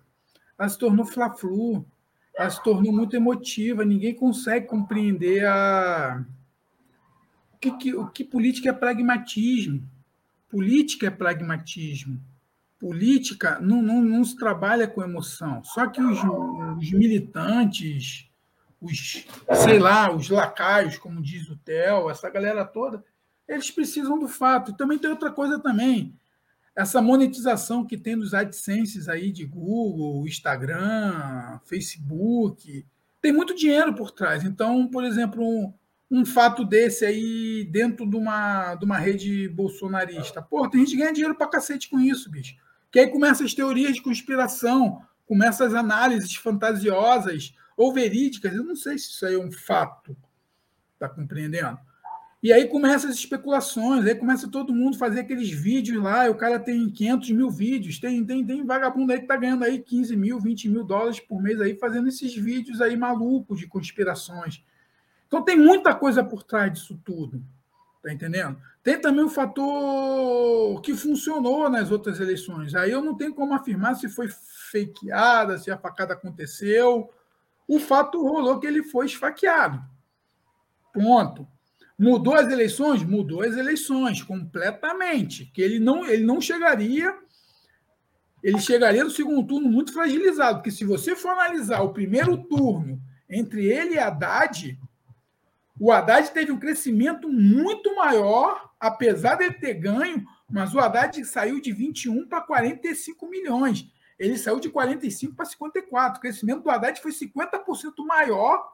ela se tornou fla-flu, ela se tornou muito emotiva. Ninguém consegue compreender a. O que, que, o que política é pragmatismo. Política é pragmatismo. Política não, não, não se trabalha com emoção. Só que os, os militantes os, sei lá, os lacaios, como diz o Theo, essa galera toda, eles precisam do fato. E também tem outra coisa também, essa monetização que tem dos AdSenses aí de Google, Instagram, Facebook, tem muito dinheiro por trás. Então, por exemplo, um, fato desse aí dentro de uma, de uma rede bolsonarista. Pô, tem gente que ganha dinheiro pra cacete com isso, bicho. Que aí começa as teorias de conspiração, começa as análises fantasiosas, ou verídicas, eu não sei se isso aí é um fato, está compreendendo? E aí começam as especulações, aí começa todo mundo a fazer aqueles vídeos lá, o cara tem 500 mil vídeos, tem, tem, tem vagabundo aí que está ganhando aí 15 mil, 20 mil dólares por mês aí fazendo esses vídeos aí malucos de conspirações. Então tem muita coisa por trás disso tudo, tá entendendo? Tem também o fator que funcionou nas outras eleições. Aí eu não tenho como afirmar se foi fakeada, se a facada aconteceu, o fato rolou que ele foi esfaqueado. Ponto. Mudou as eleições? Mudou as eleições completamente. Que ele não, ele não chegaria. Ele chegaria no segundo turno muito fragilizado, porque se você for analisar o primeiro turno entre ele e Haddad, o Haddad teve um crescimento muito maior, apesar dele ter ganho, mas o Haddad saiu de 21 para 45 milhões ele saiu de 45 para 54. O crescimento do Haddad foi 50% maior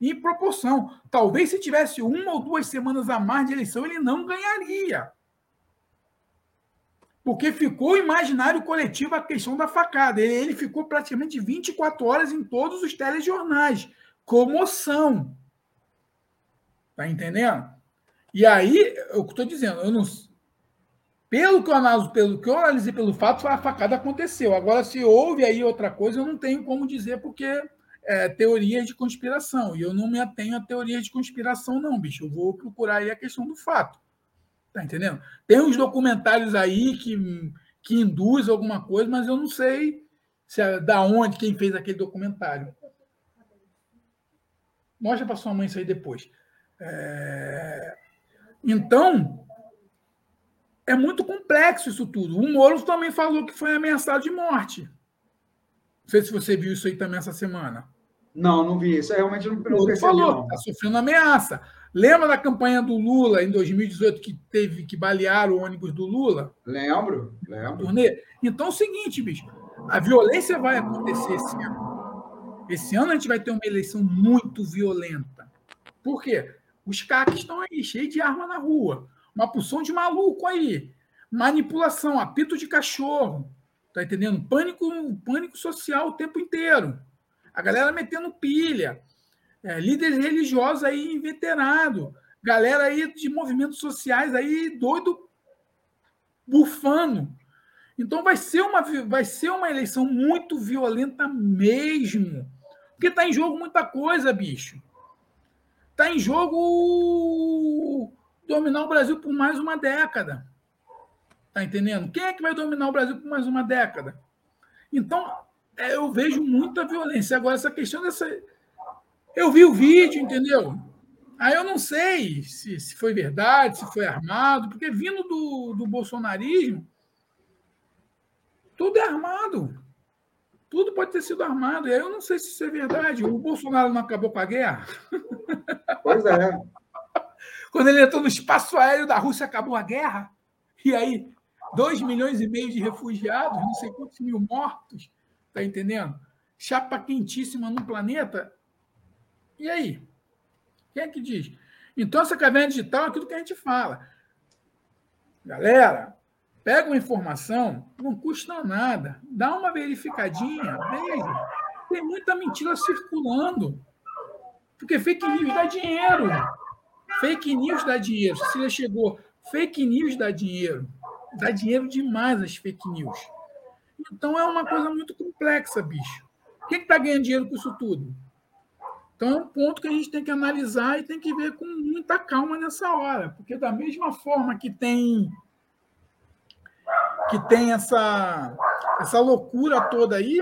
em proporção. Talvez se tivesse uma ou duas semanas a mais de eleição, ele não ganharia. Porque ficou imaginário coletivo a questão da facada. Ele ficou praticamente 24 horas em todos os telejornais. Comoção. Tá entendendo? E aí, eu estou dizendo, eu não, pelo que eu analiso, pelo que eu analisei pelo fato, a facada aconteceu. Agora, se houve aí outra coisa, eu não tenho como dizer, porque é teorias de conspiração. E eu não me atenho a teorias de conspiração, não, bicho. Eu vou procurar aí a questão do fato. Tá entendendo? Tem uns documentários aí que, que induz alguma coisa, mas eu não sei se é da onde, quem fez aquele documentário. Mostra para sua mãe isso aí depois. É... Então, é muito complexo isso tudo. O Moro também falou que foi ameaçado de morte. Não sei se você viu isso aí também essa semana. Não, não vi. Isso realmente não, não percebi, falou, está sofrendo ameaça. Lembra da campanha do Lula em 2018 que teve que balear o ônibus do Lula? Lembro, lembro. Então é o seguinte, bicho, a violência vai acontecer esse ano. Esse ano a gente vai ter uma eleição muito violenta. Por quê? Os CACs estão aí, cheios de arma na rua uma porção de maluco aí. Manipulação, apito de cachorro. Tá entendendo? Pânico, pânico social o tempo inteiro. A galera metendo pilha. É, líderes religiosos aí inveterado. Galera aí de movimentos sociais aí doido bufando. Então vai ser uma, vai ser uma eleição muito violenta mesmo. Porque está em jogo muita coisa, bicho. Está em jogo dominar o Brasil por mais uma década. Tá entendendo? Quem é que vai dominar o Brasil por mais uma década? Então, é, eu vejo muita violência. Agora, essa questão dessa. Eu vi o vídeo, entendeu? Aí eu não sei se, se foi verdade, se foi armado, porque vindo do, do bolsonarismo, tudo é armado. Tudo pode ter sido armado. E aí eu não sei se isso é verdade. O Bolsonaro não acabou com a guerra? Pois é. Quando ele entrou no espaço aéreo da Rússia, acabou a guerra. E aí, 2 milhões e meio de refugiados, não sei quantos mil mortos. Tá entendendo? Chapa quentíssima no planeta. E aí? Quem é que diz? Então, essa caverna digital é aquilo que a gente fala. Galera, pega uma informação, não custa nada. Dá uma verificadinha, veja. Tem muita mentira circulando. Porque fake news dá dinheiro. Fake news dá dinheiro. Cecília chegou. Fake news dá dinheiro. Dá dinheiro demais as fake news. Então é uma coisa muito complexa, bicho. Quem está ganhando dinheiro com isso tudo? Então é um ponto que a gente tem que analisar e tem que ver com muita calma nessa hora, porque da mesma forma que tem que tem essa essa loucura toda aí,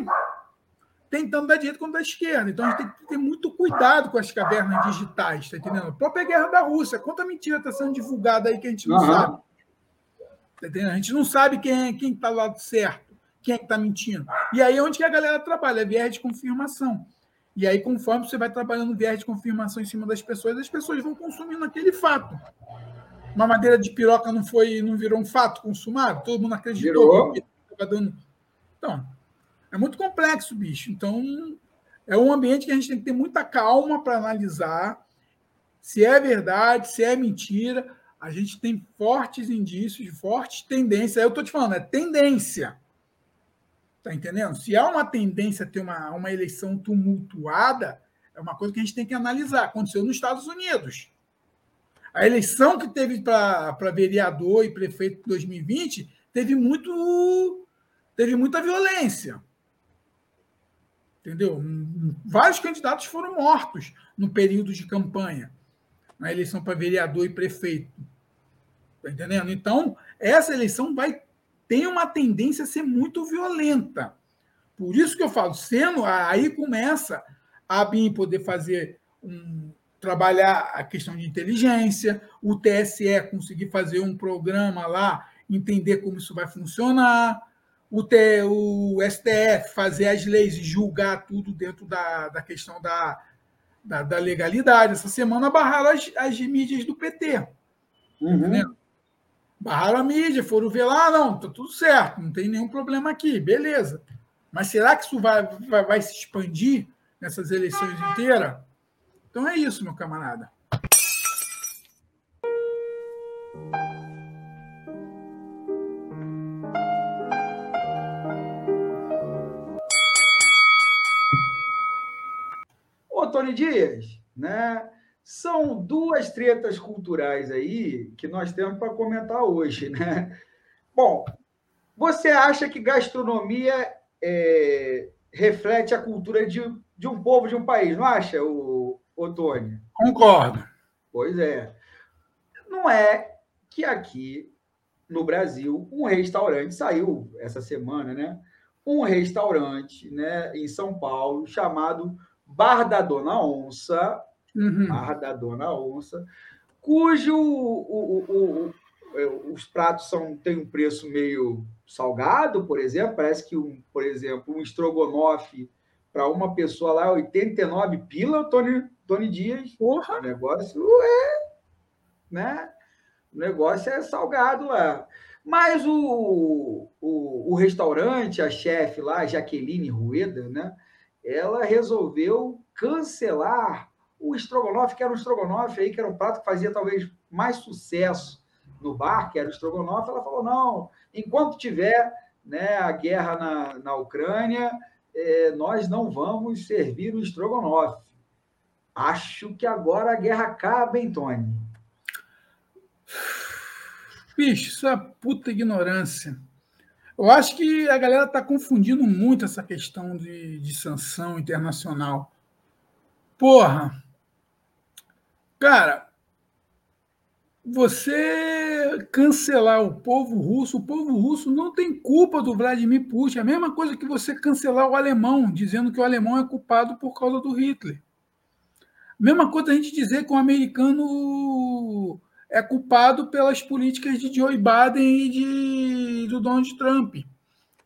tem tanto da direita quanto da esquerda. Então a gente tem que ter muito cuidado com as cavernas digitais, tá entendendo? A própria guerra da Rússia, quanta mentira está sendo divulgada aí que a gente não uhum. sabe. Tá entendendo? A gente não sabe quem quem está do lado certo, quem é que está mentindo. E aí é onde que a galera trabalha, é viés de confirmação. E aí, conforme você vai trabalhando viés de confirmação em cima das pessoas, as pessoas vão consumindo aquele fato. Uma madeira de piroca não foi, não virou um fato consumado? Todo mundo acreditou. Virou. Então, é muito complexo, bicho. Então, é um ambiente que a gente tem que ter muita calma para analisar se é verdade, se é mentira. A gente tem fortes indícios, fortes tendências. Eu estou te falando, é tendência. Tá entendendo? Se há uma tendência a ter uma, uma eleição tumultuada, é uma coisa que a gente tem que analisar. Aconteceu nos Estados Unidos. A eleição que teve para vereador e prefeito em 2020 teve muito teve muita violência. Entendeu? Vários candidatos foram mortos no período de campanha, na eleição para vereador e prefeito. Está entendendo? Então, essa eleição vai ter uma tendência a ser muito violenta. Por isso que eu falo, sendo aí começa a BIM poder fazer um, trabalhar a questão de inteligência, o TSE conseguir fazer um programa lá, entender como isso vai funcionar, o, T, o STF fazer as leis e julgar tudo dentro da, da questão da, da, da legalidade. Essa semana barraram as, as mídias do PT. Uhum. Barraram a mídia, foram ver lá, ah, não, tá tudo certo, não tem nenhum problema aqui, beleza. Mas será que isso vai, vai, vai se expandir nessas eleições inteiras? Então é isso, meu camarada. Tony Dias, né? São duas tretas culturais aí que nós temos para comentar hoje, né? Bom, você acha que gastronomia é, reflete a cultura de, de um povo, de um país, não acha, o, o Tony? Concordo. Pois é. Não é que aqui no Brasil um restaurante saiu essa semana, né? Um restaurante, né, em São Paulo chamado Bar da Dona Onça, uhum. Bar da Dona Onça, cujo o, o, o, os pratos são, têm um preço meio salgado, por exemplo, parece que, um, por exemplo, um estrogonofe para uma pessoa lá, 89 pila, Tony, Tony Dias. Porra. O negócio é, né? O negócio é salgado lá. Mas o, o, o restaurante, a chefe lá, Jaqueline Rueda, né? ela resolveu cancelar o estrogonofe, que era um estrogonofe aí, que era um prato que fazia talvez mais sucesso no bar, que era o estrogonofe. Ela falou: não, enquanto tiver né, a guerra na, na Ucrânia, é, nós não vamos servir o estrogonofe. Acho que agora a guerra acaba, hein, Tony? Bicho, isso é puta ignorância. Eu acho que a galera está confundindo muito essa questão de, de sanção internacional Porra. Cara, você cancelar o povo russo, o povo russo não tem culpa do Vladimir Putin. É a mesma coisa que você cancelar o alemão, dizendo que o alemão é culpado por causa do Hitler. Mesma coisa a gente dizer que o americano é culpado pelas políticas de Joe Biden e de, do Donald Trump.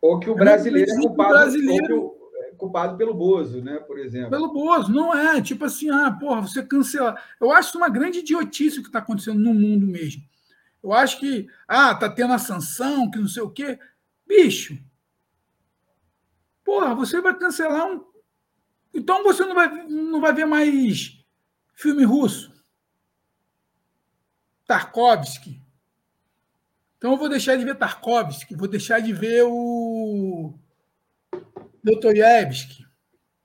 Ou que o brasileiro é culpado, brasileiro, é culpado pelo Bozo, né, por exemplo. Pelo Bozo, não é. Tipo assim, ah, porra, você cancela. Eu acho uma grande idiotice o que está acontecendo no mundo mesmo. Eu acho que, ah, tá tendo a sanção, que não sei o quê. Bicho, porra, você vai cancelar um. Então você não vai, não vai ver mais filme russo. Tarkovsky. Então eu vou deixar de ver Tarkovsky, vou deixar de ver o Dostoiévski.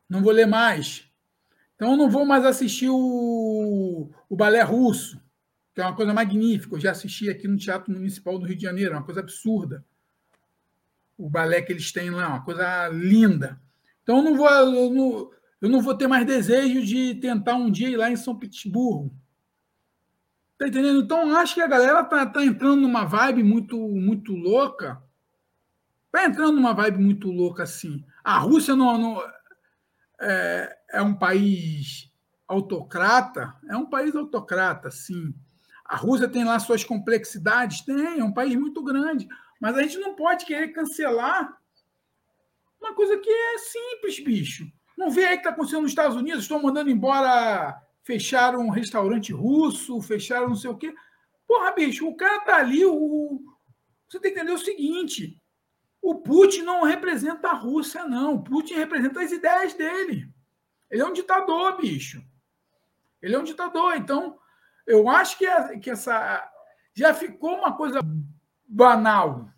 Não vou ler mais. Então eu não vou mais assistir o, o balé russo, que é uma coisa magnífica. Eu já assisti aqui no Teatro Municipal do Rio de Janeiro, é uma coisa absurda. O balé que eles têm lá, é uma coisa linda. Então eu não vou, eu não, eu não vou ter mais desejo de tentar um dia ir lá em São Petersburgo Tá entendendo? Então, acho que a galera tá, tá entrando numa vibe muito, muito louca. Tá entrando numa vibe muito louca, assim. A Rússia não, não é, é um país autocrata? É um país autocrata, sim. A Rússia tem lá suas complexidades? Tem, é um país muito grande. Mas a gente não pode querer cancelar uma coisa que é simples, bicho. Não vê aí que está acontecendo nos Estados Unidos? Estão mandando embora fecharam um restaurante russo, fecharam não sei o quê. Porra, bicho, o cara tá ali, o... você tem que entender o seguinte: o Putin não representa a Rússia, não. O Putin representa as ideias dele. Ele é um ditador, bicho. Ele é um ditador. Então, eu acho que, que essa já ficou uma coisa banal.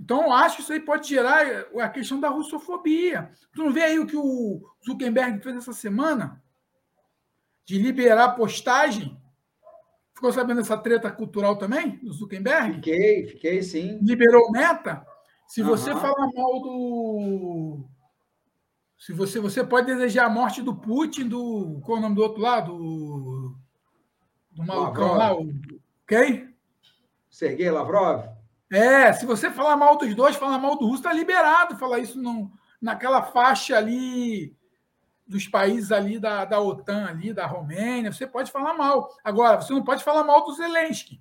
Então, eu acho que isso aí pode gerar a questão da russofobia. Tu não vê aí o que o Zuckerberg fez essa semana? de liberar postagem. Ficou sabendo dessa treta cultural também, do Zuckerberg? Fiquei, fiquei sim. Liberou meta. Se uhum. você falar mal do. Se você, você pode desejar a morte do Putin, do. Qual é o nome do outro lado? Do, do malucão lá, o. Quem? Sergei Lavrov? É, se você falar mal dos dois, falar mal do russo, está liberado falar isso não, naquela faixa ali dos países ali da, da OTAN, ali, da Romênia, você pode falar mal. Agora, você não pode falar mal do Zelensky.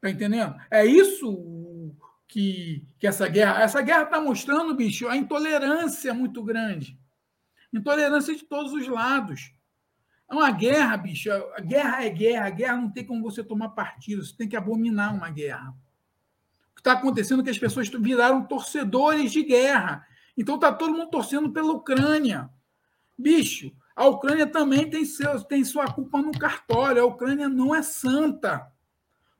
Tá entendendo? É isso que, que essa guerra. Essa guerra está mostrando, bicho, a intolerância muito grande. Intolerância de todos os lados. É uma guerra, bicho. A guerra é guerra. A guerra não tem como você tomar partido. Você tem que abominar uma guerra. O que está acontecendo é que as pessoas viraram torcedores de guerra. Então tá todo mundo torcendo pela Ucrânia. Bicho, a Ucrânia também tem, seu, tem sua culpa no cartório. A Ucrânia não é santa.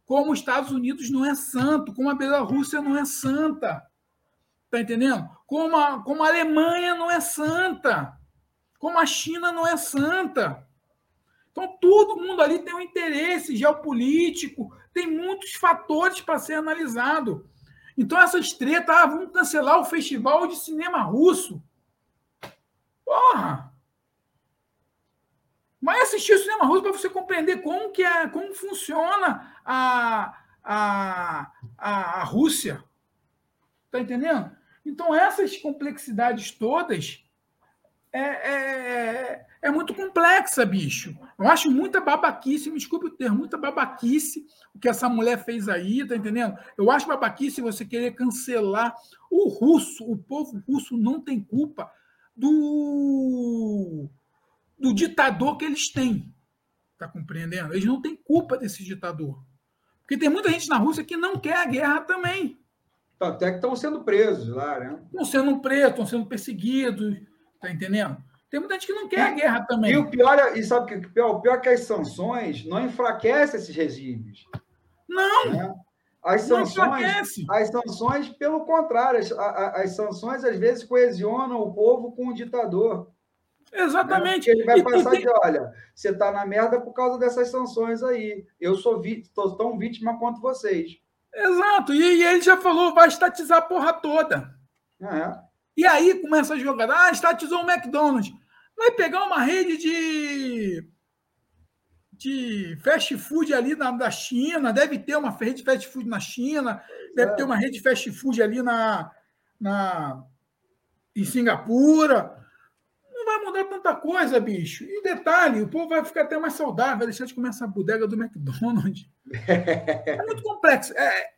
Como os Estados Unidos não é santo, como a Bielorrússia não é santa. Tá entendendo? Como a, como a Alemanha não é santa. Como a China não é santa. Então, todo mundo ali tem um interesse geopolítico, tem muitos fatores para ser analisado. Então, essas tretas, ah, vamos cancelar o festival de cinema russo. Porra! Vai assistir o cinema russo para você compreender como, que é, como funciona a, a, a, Rússia. Está entendendo? Então, essas complexidades todas é, é, é muito complexa, bicho. Eu acho muita babaquice, me desculpe o termo, muita babaquice o que essa mulher fez aí, tá entendendo? Eu acho babaquice você querer cancelar o russo, o povo russo não tem culpa do, do ditador que eles têm. Tá compreendendo? Eles não têm culpa desse ditador. Porque tem muita gente na Rússia que não quer a guerra também. Até que estão sendo presos lá, né? Estão sendo presos, estão sendo perseguidos, tá entendendo? Tem muita gente que não quer e, a guerra também. E o pior, é, e sabe o que pior? O pior é que as sanções não enfraquecem esses regimes. Não! Né? As sanções, as sanções, pelo contrário, as, as, sanções às vezes coesionam o povo com o ditador. Exatamente. Né? Ele vai e, passar e de, olha, você está na merda por causa dessas sanções aí. Eu sou vi, tô tão vítima quanto vocês. Exato. E, e, ele já falou, vai estatizar a porra toda. É. E aí começa a jogada. Ah, estatizou o McDonald's. Vai pegar uma rede de, de fast food ali na, da China, deve ter uma rede de fast food na China, deve é. ter uma rede de fast food ali na, na, em Singapura. Não vai mudar tanta coisa, bicho. E detalhe, o povo vai ficar até mais saudável, vai deixar de comer essa bodega do McDonald's. é muito complexo. É,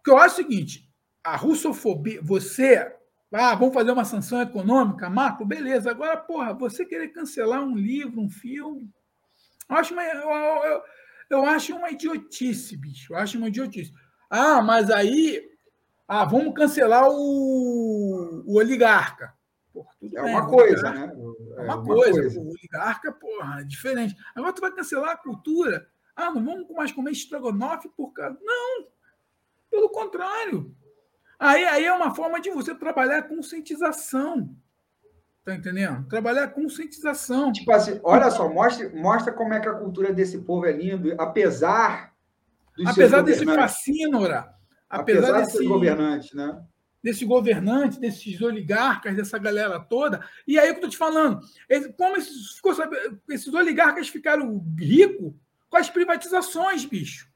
o que eu acho é o seguinte: a russofobia, você. Ah, vamos fazer uma sanção econômica, Marco? Beleza. Agora, porra, você querer cancelar um livro, um filme. Eu acho uma, eu, eu, eu acho uma idiotice, bicho. Eu acho uma idiotice. Ah, mas aí. Ah, vamos cancelar o, o oligarca. Porra, é bem, uma coisa, né? É uma, é uma coisa. coisa. O oligarca, porra, é diferente. Agora tu vai cancelar a cultura. Ah, não vamos mais comer estrogonofe por causa. Não! Pelo contrário. Aí, aí é uma forma de você trabalhar a conscientização. Tá entendendo? Trabalhar a conscientização. Tipo assim, olha só, mostra, mostra como é que a cultura desse povo é lindo, apesar Apesar desse fascínora. Apesar, apesar desse governante, né? Desse governante, desses oligarcas, dessa galera toda. E aí, o que eu estou te falando? Como esses, ficou, esses oligarcas ficaram ricos com as privatizações, bicho.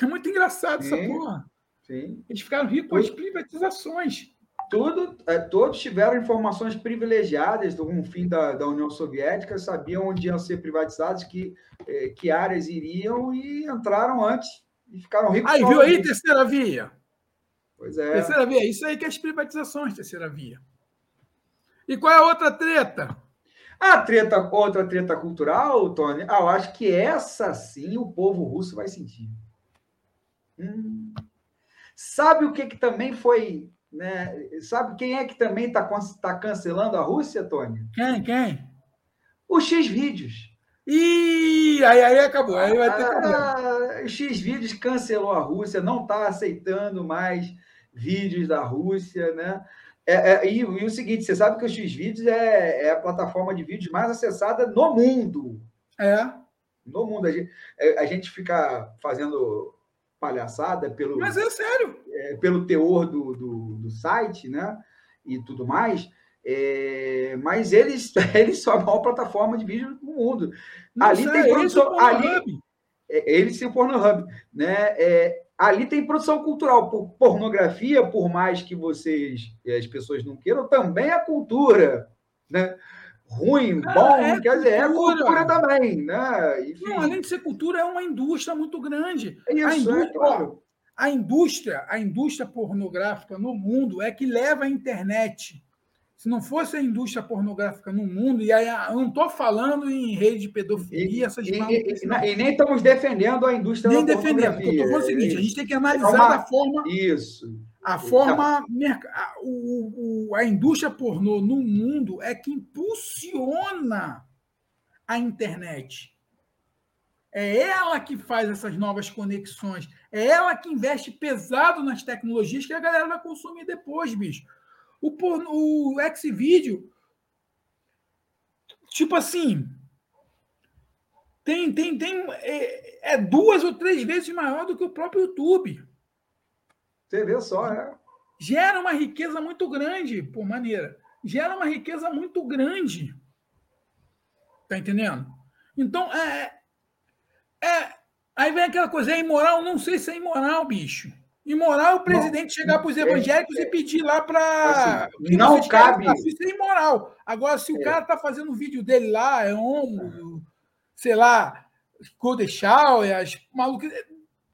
É muito engraçado Sim. essa porra. Sim. Eles ficaram ricos com as privatizações. Tudo, é, todos tiveram informações privilegiadas do fim da, da União Soviética, sabiam onde iam ser privatizados, que, é, que áreas iriam e entraram antes e ficaram ricos. Aí, viu aí, terceira via? Pois é. Terceira via, isso aí que é as privatizações, terceira via. E qual é a outra treta? A treta, outra treta cultural, Tony, ah, eu acho que essa sim o povo russo vai sentir. Hum. Sabe o que, que também foi. Né? Sabe quem é que também está tá cancelando a Rússia, Tony? Quem? Quem? O X-Vídeos. E aí, aí acabou. Aí vai ter ah, X-Vídeos cancelou a Rússia, não está aceitando mais vídeos da Rússia, né? É, é, e, e, o seguinte, você sabe que o X-Vídeos é, é, a plataforma de vídeos mais acessada no mundo. É. No mundo. A gente, é, a gente fica fazendo palhaçada pelo. Mas é sério. É, pelo teor do, do, do, site, né? E tudo mais. É, mas eles, eles são a maior plataforma de vídeo do mundo. Não ali sei, tem produção. Ali, é, eles se Pornhub, né? É, ali tem produção cultural. Por pornografia, por mais que vocês, as pessoas não queiram, também é cultura, né? Ruim, ah, bom, é quer dizer, é cultura também, né? Enfim. Não, além de ser cultura, é uma indústria muito grande. É isso, a indústria, é claro. a indústria, a indústria pornográfica no mundo é que leva a internet. Se não fosse a indústria pornográfica no mundo, e aí eu não estou falando em rede de pedofilia, essas e, e, e, nem estamos defendendo a indústria nem da defendendo. Eu estou falando o seguinte: a gente tem que analisar é uma... da forma. Isso a forma. A, o, o, a indústria pornô no mundo é que impulsiona a internet. É ela que faz essas novas conexões. É ela que investe pesado nas tecnologias que a galera vai consumir depois, bicho. O, porno, o Xvideo, tipo assim, tem, tem, tem, é, é duas ou três vezes maior do que o próprio YouTube. Você vê só, é. Gera uma riqueza muito grande, por maneira. Gera uma riqueza muito grande. Tá entendendo? Então, é, é. Aí vem aquela coisa, é imoral? Não sei se é imoral, bicho. Imoral é o presidente não, chegar para os evangélicos é, e pedir lá para. Assim, não cabe. Isso é imoral. Agora, se o é. cara está fazendo um vídeo dele lá, é homo, sei lá, Golden Shower, as malucas.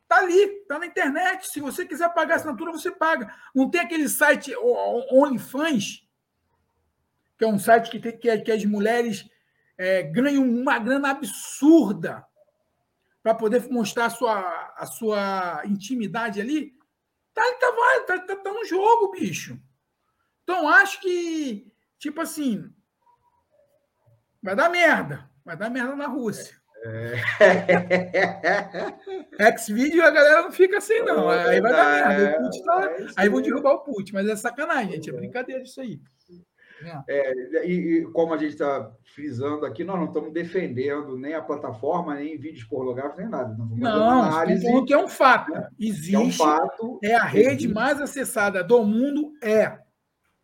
Tá ali, tá na internet. Se você quiser pagar assinatura, você paga. Não tem aquele site OnlyFans, que é um site que, tem, que, que as mulheres é, ganham uma grana absurda para poder mostrar a sua, a sua intimidade ali. Tá, tá, vai, tá, tá, tá no jogo, bicho. Então, acho que, tipo assim, vai dar merda. Vai dar merda na Rússia. É. X-Video a galera não fica assim, não. É aí vai dar merda. Tá... É aí vão derrubar o Putin, mas é sacanagem, gente. É brincadeira isso aí. É, e, e, como a gente está frisando aqui, nós não estamos defendendo nem a plataforma, nem vídeos pornográficos, nem nada. não, análise, que é um fato. Existe. É, um fato, é a rede existe. mais acessada do mundo, é.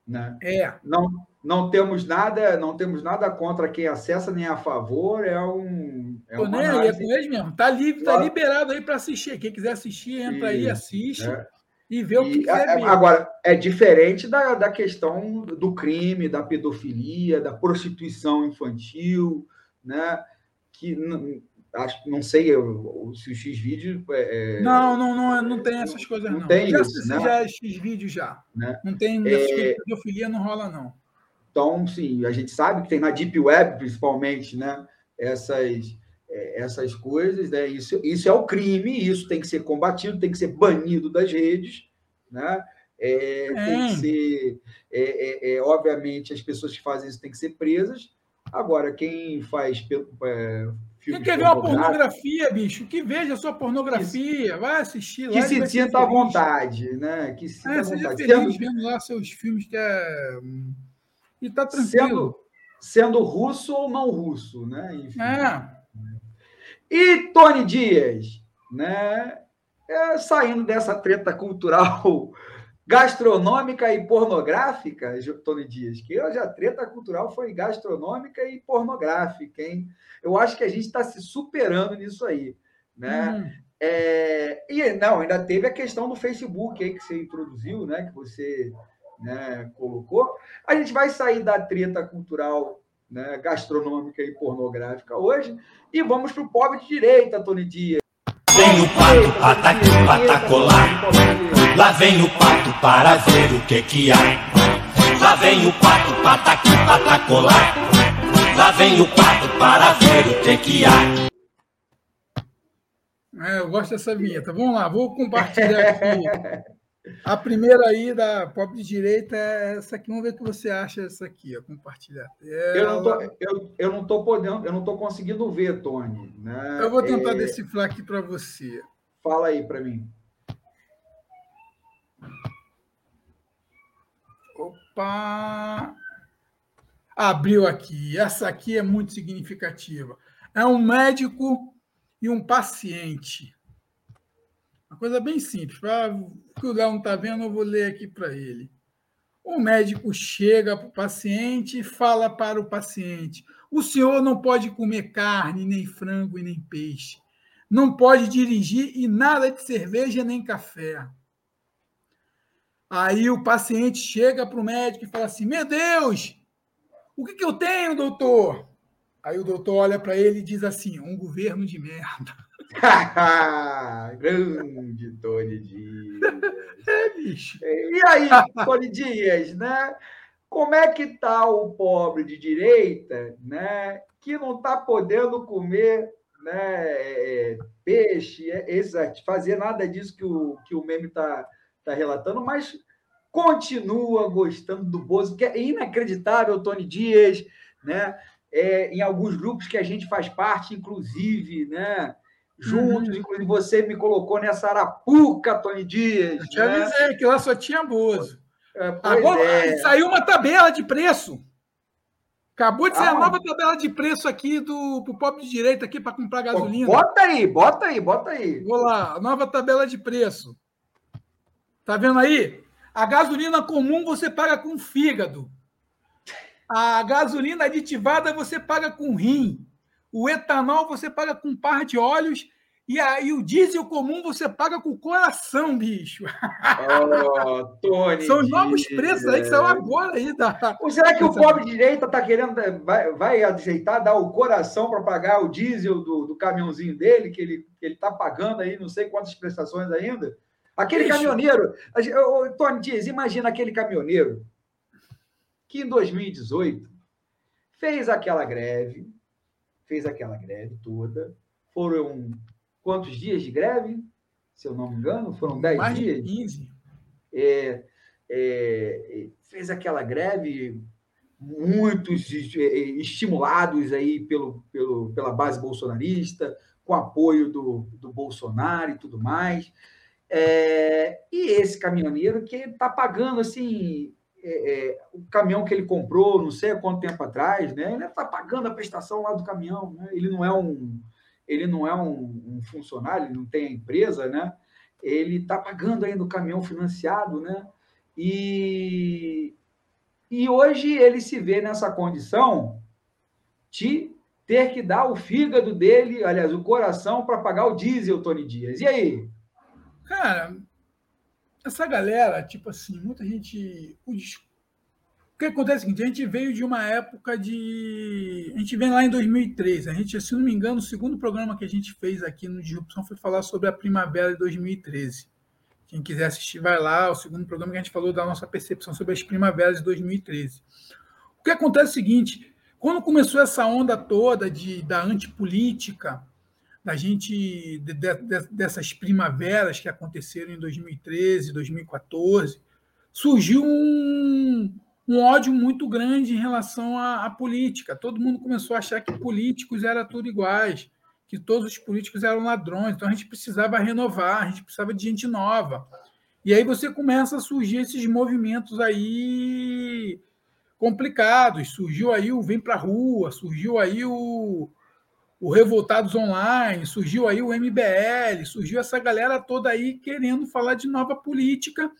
Né? É. Não, não temos nada, não temos nada contra quem acessa nem a favor. É um. É Tô nem aí, é com eles mesmo. Tá, livre, tá liberado aí para assistir. Quem quiser assistir, entra aí, assiste. É. E vê o que quiser é, Agora, é diferente da, da questão do crime, da pedofilia, da prostituição infantil, né? Que acho não sei se o X vídeo é, é, não, não, não, não tem essas coisas não. não. Tem já, isso, né? já é X vídeo já. Né? Não tem é... pedofilia não rola não. Então, sim, a gente sabe que tem na deep web principalmente, né? Essas é, essas coisas, né? Isso, isso é o crime, isso tem que ser combatido, tem que ser banido das redes, né? É, tem que ser, é, é, é, obviamente, as pessoas que fazem isso têm que ser presas. Agora, quem faz é, quem quer ver uma pornografia, bicho, que veja a sua pornografia, vai assistir lá. Que se sinta à vontade, né? Que se sinta é, à vontade. Feliz vendo lá seus filmes que é. E tá tranquilo. Sendo, sendo russo ou não russo, né? Enfim. É. E Tony Dias, né? É, saindo dessa treta cultural gastronômica e pornográfica, Tony Dias, que hoje a treta cultural foi gastronômica e pornográfica, hein? Eu acho que a gente está se superando nisso aí, né? Uhum. É, e não, ainda teve a questão do Facebook aí que você introduziu, né? Que você né, colocou. A gente vai sair da treta cultural né, gastronômica e pornográfica hoje e vamos para o pobre de direita, Tony Dias. Vem o pato, pataqui, patacolar. Lá vem o pato para ver o que que há. Lá vem o pato, pataqui, patacolar. Lá vem o pato para ver o que que há. É, eu gosto dessa vinheta. Vamos lá, vou compartilhar aqui. A primeira aí da Pop de Direita é essa aqui. Vamos ver o que você acha dessa aqui, ó. Compartilhar. Eu não tô, eu, eu não tô podendo, eu não tô conseguindo ver, Tony. Né? Eu vou tentar é... decifrar aqui para você. Fala aí para mim. Opa! Abriu aqui. Essa aqui é muito significativa. É um médico e um paciente. Coisa bem simples. Para que o Léo não está vendo, eu vou ler aqui para ele. O médico chega para o paciente e fala para o paciente: o senhor não pode comer carne, nem frango e nem peixe. Não pode dirigir e nada de cerveja nem café. Aí o paciente chega para o médico e fala assim: Meu Deus, o que, que eu tenho, doutor? Aí o doutor olha para ele e diz assim: Um governo de merda. Grande Tony Dias. É, bicho. E aí, Tony Dias, né? Como é que tá o pobre de direita, né? Que não está podendo comer né, é, peixe, é, exato, fazer nada disso que o, que o meme está tá relatando, mas continua gostando do Bozo, que é inacreditável, Tony Dias, né? É, em alguns grupos que a gente faz parte, inclusive, né? Juntos. Uhum. Inclusive, você me colocou nessa arapuca, Tony Dias. Eu te né? avisei que lá só tinha Bozo. É, Agora é. saiu uma tabela de preço. Acabou de sair ah, a nova tabela de preço aqui do pro pop de direita aqui para comprar gasolina. Bota aí, bota aí, bota aí. Vou lá, nova tabela de preço. Tá vendo aí? A gasolina comum você paga com fígado. A gasolina aditivada você paga com rim. O etanol você paga com um par de olhos e aí o diesel comum você paga com o coração, bicho. Oh, Tony São os novos preços aí que saiu agora aí. Da... Ou será que o pobre direita está querendo, vai, vai ajeitar, dar o coração para pagar o diesel do, do caminhãozinho dele, que ele está pagando aí não sei quantas prestações ainda? Aquele bicho. caminhoneiro, Tony Dias, imagina aquele caminhoneiro que em 2018 fez aquela greve, fez aquela greve toda. Foram quantos dias de greve? Se eu não me engano, foram 10 dias. 15. É, é, fez aquela greve, muitos é, estimulados aí pelo, pelo, pela base bolsonarista, com apoio do, do Bolsonaro e tudo mais. É, e esse caminhoneiro que está pagando assim é, é, o caminhão que ele comprou, não sei há quanto tempo atrás, né? Ele está pagando a prestação lá do caminhão, né? Ele não é um, ele não é um, um funcionário, ele não tem a empresa, né? Ele está pagando ainda o caminhão financiado, né? E, E hoje ele se vê nessa condição de ter que dar o fígado dele, aliás, o coração, para pagar o diesel, Tony Dias. E aí? Cara, essa galera, tipo assim, muita gente. O, o que acontece é o seguinte: a gente veio de uma época de. A gente vem lá em 2003. A gente, se não me engano, o segundo programa que a gente fez aqui no Disrupção foi falar sobre a primavera de 2013. Quem quiser assistir, vai lá. O segundo programa que a gente falou da nossa percepção sobre as primaveras de 2013. O que acontece é o seguinte: quando começou essa onda toda de, da antipolítica, da gente de, de, dessas primaveras que aconteceram em 2013, 2014, surgiu um, um ódio muito grande em relação à, à, política. Todo mundo começou a achar que políticos eram tudo iguais, que todos os políticos eram ladrões. Então a gente precisava renovar, a gente precisava de gente nova. E aí você começa a surgir esses movimentos aí complicados. Surgiu aí o Vem para a Rua, surgiu aí o, o Revoltados Online, surgiu aí o MBL, surgiu essa galera toda aí querendo falar de nova política,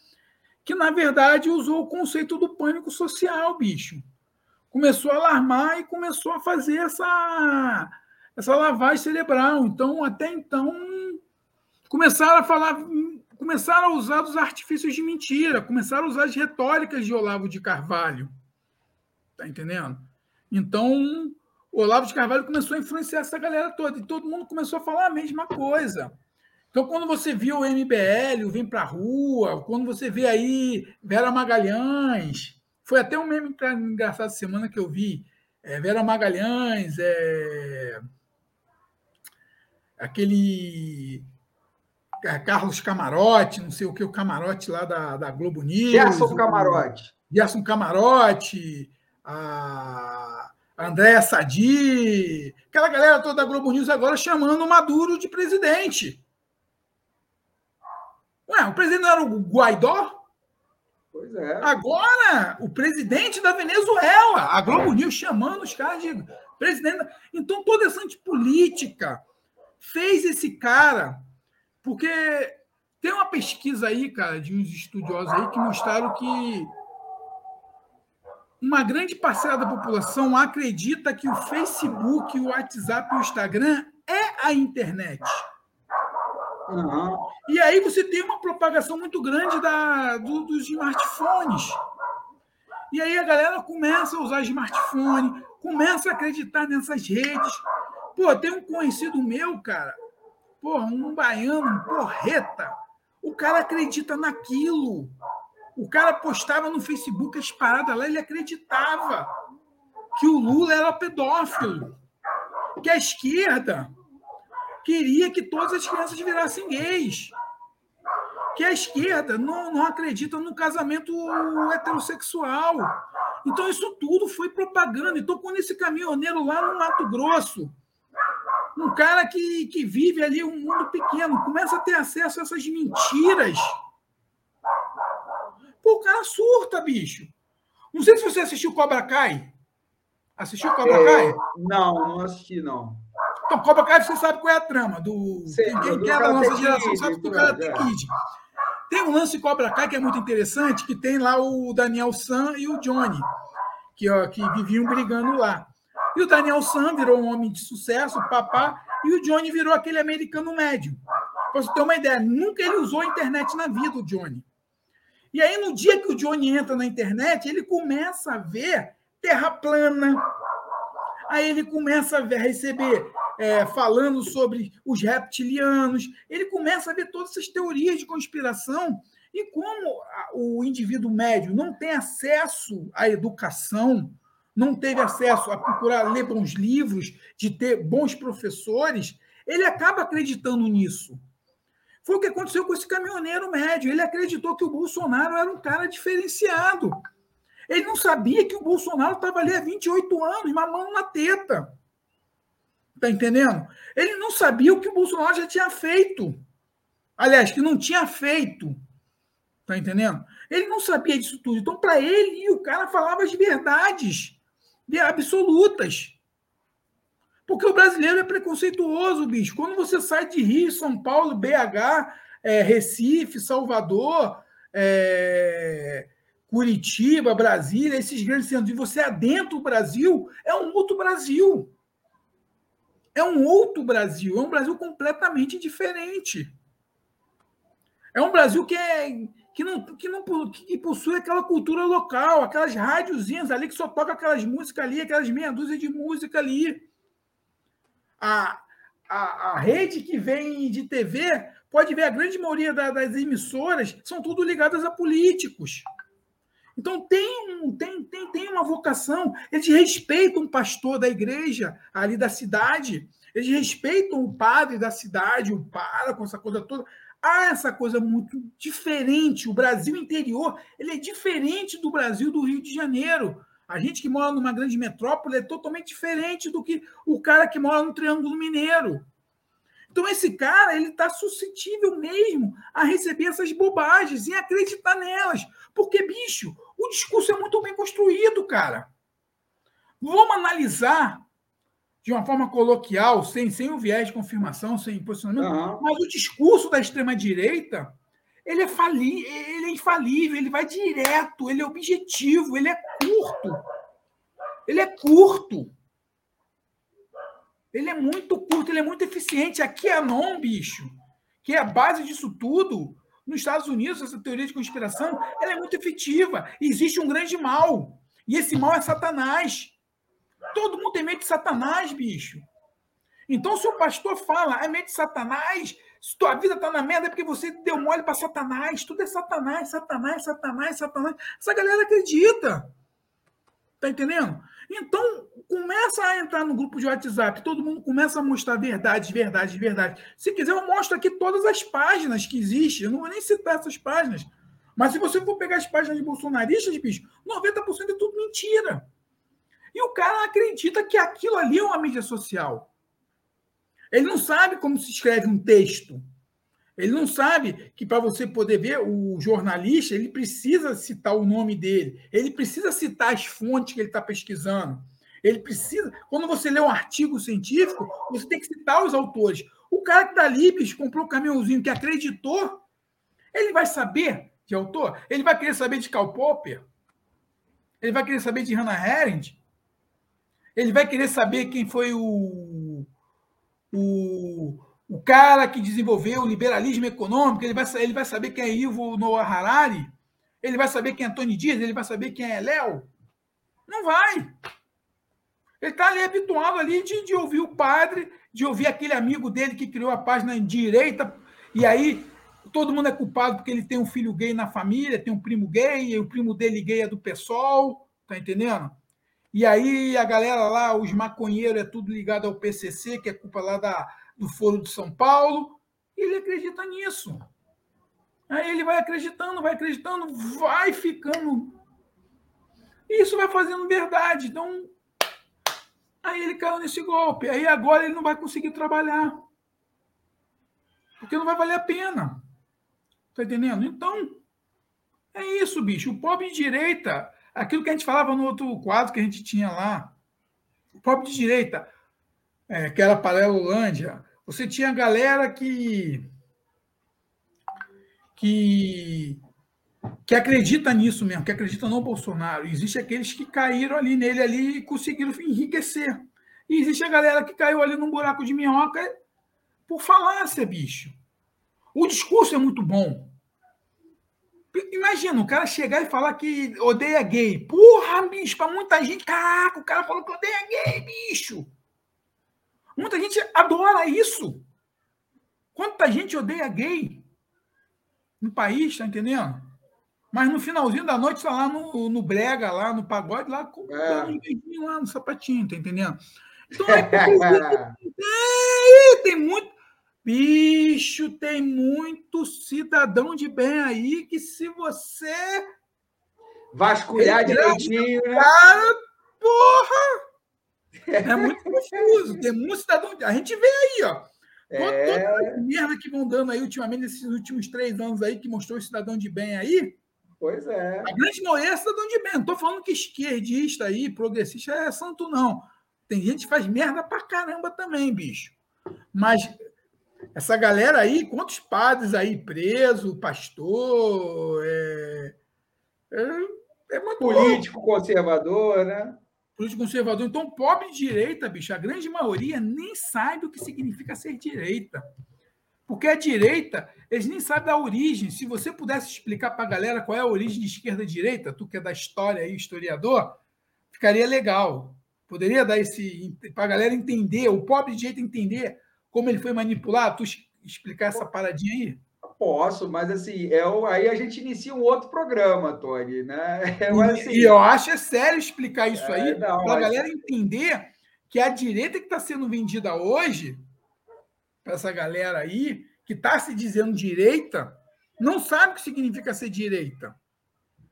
que na verdade usou o conceito do pânico social, bicho. Começou a alarmar e começou a fazer essa, essa lavagem cerebral. Então, até então, começaram a falar, começaram a usar os artifícios de mentira, começaram a usar as retóricas de Olavo de Carvalho. Tá entendendo? Então, o Olavo de Carvalho começou a influenciar essa galera toda, e todo mundo começou a falar a mesma coisa. Então, quando você viu o MBL, o Vem Pra Rua, quando você vê aí Vera Magalhães, foi até um meme engraçado semana que eu vi, é, Vera Magalhães, é, aquele é, Carlos Camarote, não sei o que, o Camarote lá da, da Globo News. Gerson Camarote. Gerson Camarote, a Andréa Sadi, aquela galera toda da Globo News agora chamando o Maduro de presidente. Ué, o presidente não era o Guaidó? Pois é. Agora, o presidente da Venezuela, a Globo News chamando os caras de presidente. Então, toda essa antipolítica fez esse cara, porque tem uma pesquisa aí, cara, de uns estudiosos aí que mostraram que uma grande parcela da população acredita que o Facebook, o WhatsApp e o Instagram é a internet. Uhum. E aí você tem uma propagação muito grande da, do, dos smartphones. E aí a galera começa a usar smartphone, começa a acreditar nessas redes. Pô, tem um conhecido meu, cara, porra, um baiano, um porreta. O cara acredita naquilo. O cara postava no Facebook as paradas lá, ele acreditava que o Lula era pedófilo, que a esquerda queria que todas as crianças virassem gays, que a esquerda não, não acredita no casamento heterossexual. Então, isso tudo foi propaganda. Então, quando esse caminhoneiro lá no Mato Grosso, um cara que, que vive ali um mundo pequeno, começa a ter acesso a essas mentiras Pô, o cara surta, bicho. Não sei se você assistiu Cobra Kai. Assistiu Cobra é, Kai? Não, não assisti, não. Então, Cobra Kai, você sabe qual é a trama. Do, Sei, quem, quem é da nossa geração sabe do Karate é. Kid. Tem um lance Cobra Kai que é muito interessante, que tem lá o Daniel San e o Johnny, que, ó, que viviam brigando lá. E o Daniel San virou um homem de sucesso, papá, e o Johnny virou aquele americano médio. Para você ter uma ideia, nunca ele usou a internet na vida, o Johnny. E aí, no dia que o Johnny entra na internet, ele começa a ver terra plana. Aí ele começa a, ver, receber é, falando sobre os reptilianos. Ele começa a ver todas essas teorias de conspiração. E como o indivíduo médio não tem acesso à educação, não teve acesso a procurar ler bons livros, de ter bons professores, ele acaba acreditando nisso. Foi o que aconteceu com esse caminhoneiro médio. Ele acreditou que o Bolsonaro era um cara diferenciado. Ele não sabia que o Bolsonaro estava ali há 28 anos, mamando na teta. Tá entendendo? Ele não sabia o que o Bolsonaro já tinha feito. Aliás, que não tinha feito. Tá entendendo? Ele não sabia disso tudo. Então, para ele, o cara falava as verdades absolutas. Porque o brasileiro é preconceituoso, bicho. Quando você sai de Rio, São Paulo, BH, é, Recife, Salvador, é, Curitiba, Brasília, esses grandes centros, e você adentra o Brasil, é um outro Brasil. É um outro Brasil, é um Brasil completamente diferente. É um Brasil que, é, que, não, que, não, que possui aquela cultura local, aquelas rádiozinhas ali que só toca aquelas músicas ali, aquelas meia dúzia de música ali. A, a, a rede que vem de TV, pode ver a grande maioria da, das emissoras são tudo ligadas a políticos. Então tem, um, tem, tem, tem uma vocação, eles respeitam o pastor da igreja ali da cidade, eles respeitam o padre da cidade, o com essa coisa toda. Há essa coisa muito diferente. O Brasil interior ele é diferente do Brasil do Rio de Janeiro. A gente que mora numa grande metrópole é totalmente diferente do que o cara que mora no Triângulo Mineiro. Então, esse cara ele está suscetível mesmo a receber essas bobagens e acreditar nelas. Porque, bicho, o discurso é muito bem construído, cara. Vamos analisar de uma forma coloquial, sem, sem o viés de confirmação, sem posicionamento, uhum. mas o discurso da extrema-direita ele é, fali ele é infalível, ele vai direto, ele é objetivo, ele é curto. Ele é curto. Ele é muito curto, ele é muito eficiente. Aqui é a NOM, bicho, que é a base disso tudo, nos Estados Unidos, essa teoria de conspiração, ela é muito efetiva. Existe um grande mal. E esse mal é Satanás. Todo mundo tem medo de Satanás, bicho. Então, se o pastor fala, é medo de Satanás, se tua vida está na merda é porque você deu mole para Satanás. Tudo é Satanás, Satanás, Satanás, Satanás. Essa galera acredita. Tá entendendo? Então, começa a entrar no grupo de WhatsApp, todo mundo começa a mostrar verdade, verdade, verdade. Se quiser, eu mostro aqui todas as páginas que existem. Eu não vou nem citar essas páginas. Mas se você for pegar as páginas de bolsonaristas, bicho, 90% é tudo mentira. E o cara acredita que aquilo ali é uma mídia social. Ele não sabe como se escreve um texto. Ele não sabe que para você poder ver o jornalista, ele precisa citar o nome dele, ele precisa citar as fontes que ele está pesquisando. Ele precisa. Quando você lê um artigo científico, você tem que citar os autores. O cara que está ali, bicho, comprou um caminhãozinho que acreditou, ele vai saber de autor? Ele vai querer saber de Karl Popper? Ele vai querer saber de Hannah Arendt? Ele vai querer saber quem foi o, o o cara que desenvolveu o liberalismo econômico, ele vai, ele vai saber quem é Ivo Noah Harari, ele vai saber quem é Tony Dias, ele vai saber quem é Léo. Não vai. Ele está ali habituado ali de, de ouvir o padre, de ouvir aquele amigo dele que criou a página direita, e aí todo mundo é culpado porque ele tem um filho gay na família, tem um primo gay, e o primo dele gay é do PSOL, tá entendendo? E aí a galera lá, os maconheiros, é tudo ligado ao PCC, que é culpa lá da, do Foro de São Paulo, ele acredita nisso. Aí ele vai acreditando, vai acreditando, vai ficando. E isso vai fazendo verdade. Então, aí ele caiu nesse golpe. Aí agora ele não vai conseguir trabalhar. Porque não vai valer a pena. Tá entendendo? Então, é isso, bicho. O pobre de direita, aquilo que a gente falava no outro quadro que a gente tinha lá, o pobre de direita, é, que era Paralelândia, você tinha galera que, que que acredita nisso mesmo, que acredita no Bolsonaro. Existe aqueles que caíram ali nele ali e conseguiram enriquecer. E existe a galera que caiu ali num buraco de minhoca por falácia, bicho. O discurso é muito bom. Imagina o cara chegar e falar que odeia gay. Porra, bicho, para muita gente, caraca, o cara falou que odeia gay, bicho. Muita gente adora isso. Quanta gente odeia gay no país, tá entendendo? Mas no finalzinho da noite está lá no, no brega, lá no pagode, lá com é. um beijinho lá no sapatinho, tá entendendo? Então é, é, tem muito. Bicho, tem muito cidadão de bem aí que se você. Vasculhar direitinho. Né? Cara, porra! É muito confuso. Tem muito cidadão. A gente vê aí, ó. É... Toda merda que vão dando aí ultimamente, nesses últimos três anos aí, que mostrou o cidadão de bem aí. Pois é. A grande maioria é cidadão de bem. Não tô falando que esquerdista aí, progressista é santo, não. Tem gente que faz merda pra caramba também, bicho. Mas essa galera aí, quantos padres aí presos, pastor, é... É... É muito político louco. conservador, né? Político conservador. Então, pobre de direita, bicho, a grande maioria nem sabe o que significa ser direita. Porque a direita, eles nem sabem da origem. Se você pudesse explicar para a galera qual é a origem de esquerda e direita, tu que é da história aí, historiador, ficaria legal. Poderia dar esse. para a galera entender, o pobre de direita entender como ele foi manipulado, tu explicar essa paradinha aí? Posso, mas assim, é, aí a gente inicia um outro programa, Tony, né? É, assim, e eu acho é sério explicar isso é, aí, para a galera entender que a direita que está sendo vendida hoje, para essa galera aí, que está se dizendo direita, não sabe o que significa ser direita.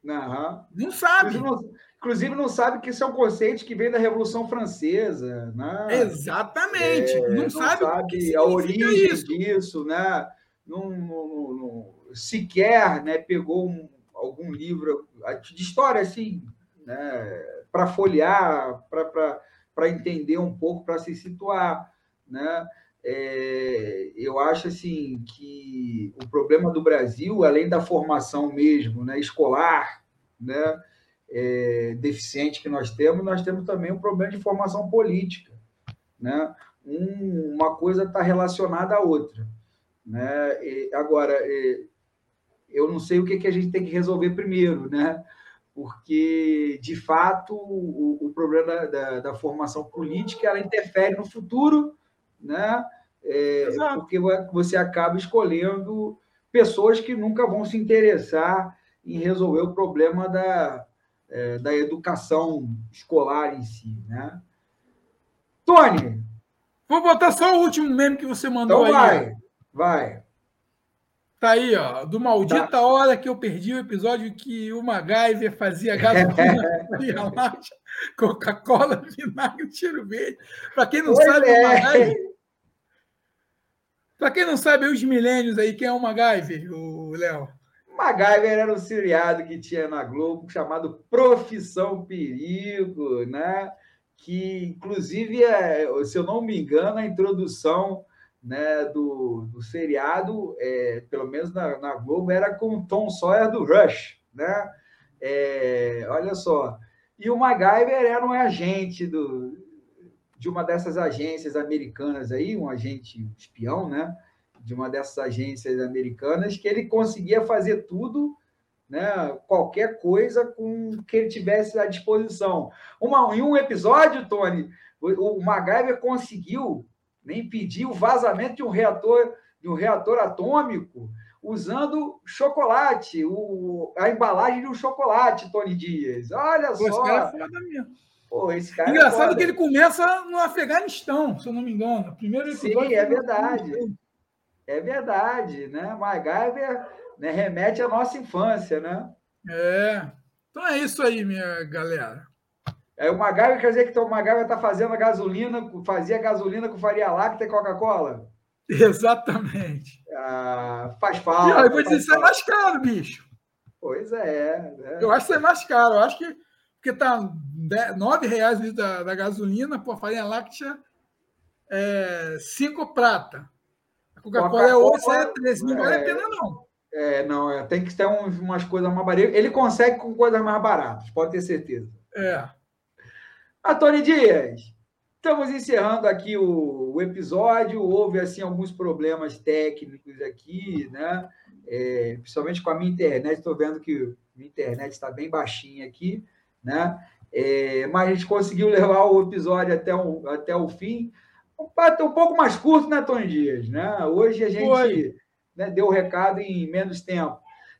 Uhum. Não sabe. Inclusive não, inclusive não, sabe que isso é um conceito que vem da Revolução Francesa. Né? Exatamente. É, não, não, sabe, sabe a origem isso. disso, né? Não, não, não, sequer né, pegou um, algum livro de história assim, né, para folhear, para entender um pouco, para se situar. Né? É, eu acho assim que o problema do Brasil, além da formação mesmo, né, escolar, né, é, deficiente que nós temos, nós temos também um problema de formação política, né? Um, uma coisa está relacionada à outra. Né? E, agora, eu não sei o que, que a gente tem que resolver primeiro, né? porque, de fato, o, o problema da, da, formação política ela interfere no futuro, né? É, porque você acaba escolhendo pessoas que nunca vão se interessar em resolver o problema da, é, da educação escolar em si. Né? Tony! Vou botar só o último meme que você mandou então aí. Vai. Vai. Tá aí, ó. Do maldita tá. hora que eu perdi o episódio que o MacGyver fazia gasolina, Coca-Cola, vinagre, tiro verde. Para quem não pois sabe, é. o MacGyver. Para quem não sabe, os milênios aí, quem é o MacGyver, o Léo? MacGyver era um seriado que tinha na Globo chamado Profissão Perigo, né? Que, inclusive, é, se eu não me engano, a introdução né, do, do seriado, é, pelo menos na, na, Globo, era com o Tom Sawyer do Rush, né? É, olha só. E o MacGyver era um agente do, de uma dessas agências americanas aí, um agente espião, né? De uma dessas agências americanas, que ele conseguia fazer tudo, né? Qualquer coisa com que ele tivesse à disposição. Uma, em um episódio, Tony, o, o MacGyver conseguiu nem pedir o vazamento de um reator, de um reator atômico usando chocolate, o, a embalagem de um chocolate, Tony Dias. Olha Pô, só. Esse cara é foda mesmo. Pô, esse cara é Engraçado é que ele começa no Afeganistão, se eu não me engano. Primeiro. Sim, é verdade. É verdade, né? MacGyver né, remete à nossa infância, né? É. Então é isso aí, minha galera. É, o MacGyver quer dizer que o MacGyver está fazendo a gasolina, fazia gasolina com faria láctea e Coca-Cola? Exatamente. Ah, faz falta. eu vou dizer, isso é mais caro, bicho. Pois é, é. Eu acho que é mais caro. Eu acho que porque tá nove reais o litro da, da gasolina, por farinha láctea é cinco prata. A Coca-Cola é oito, é três. Não vale a é. pena, não. É, não, é, tem que ter umas coisas mais baratas. Ele consegue com coisas mais baratas, pode ter certeza. É. Antônio Dias, estamos encerrando aqui o, o, episódio. Houve assim alguns problemas técnicos aqui, né? É, principalmente com a minha internet. Estou vendo que a minha internet está bem baixinha aqui, né? É, mas a gente conseguiu levar o episódio até o, até o fim. Um, um pouco mais curto, né, Tony Dias? Né? Hoje a gente né, deu o recado em menos tempo.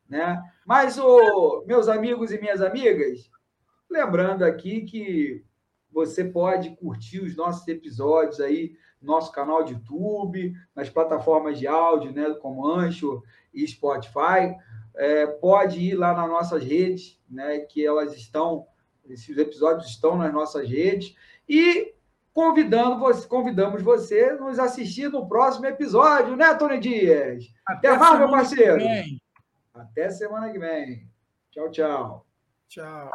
Né? Mas, oh, meus amigos e minhas amigas, lembrando aqui que você pode curtir os nossos episódios aí no nosso canal de YouTube, nas plataformas de áudio, né, como Ancho e Spotify. É, pode ir lá nas nossas redes, né, que elas estão, esses episódios estão nas nossas redes. E convidando você, convidamos você a nos assistir no próximo episódio, né, Tony Dias? Até, Até mais, meu parceiro. Até semana que vem. Tchau, tchau. Tchau.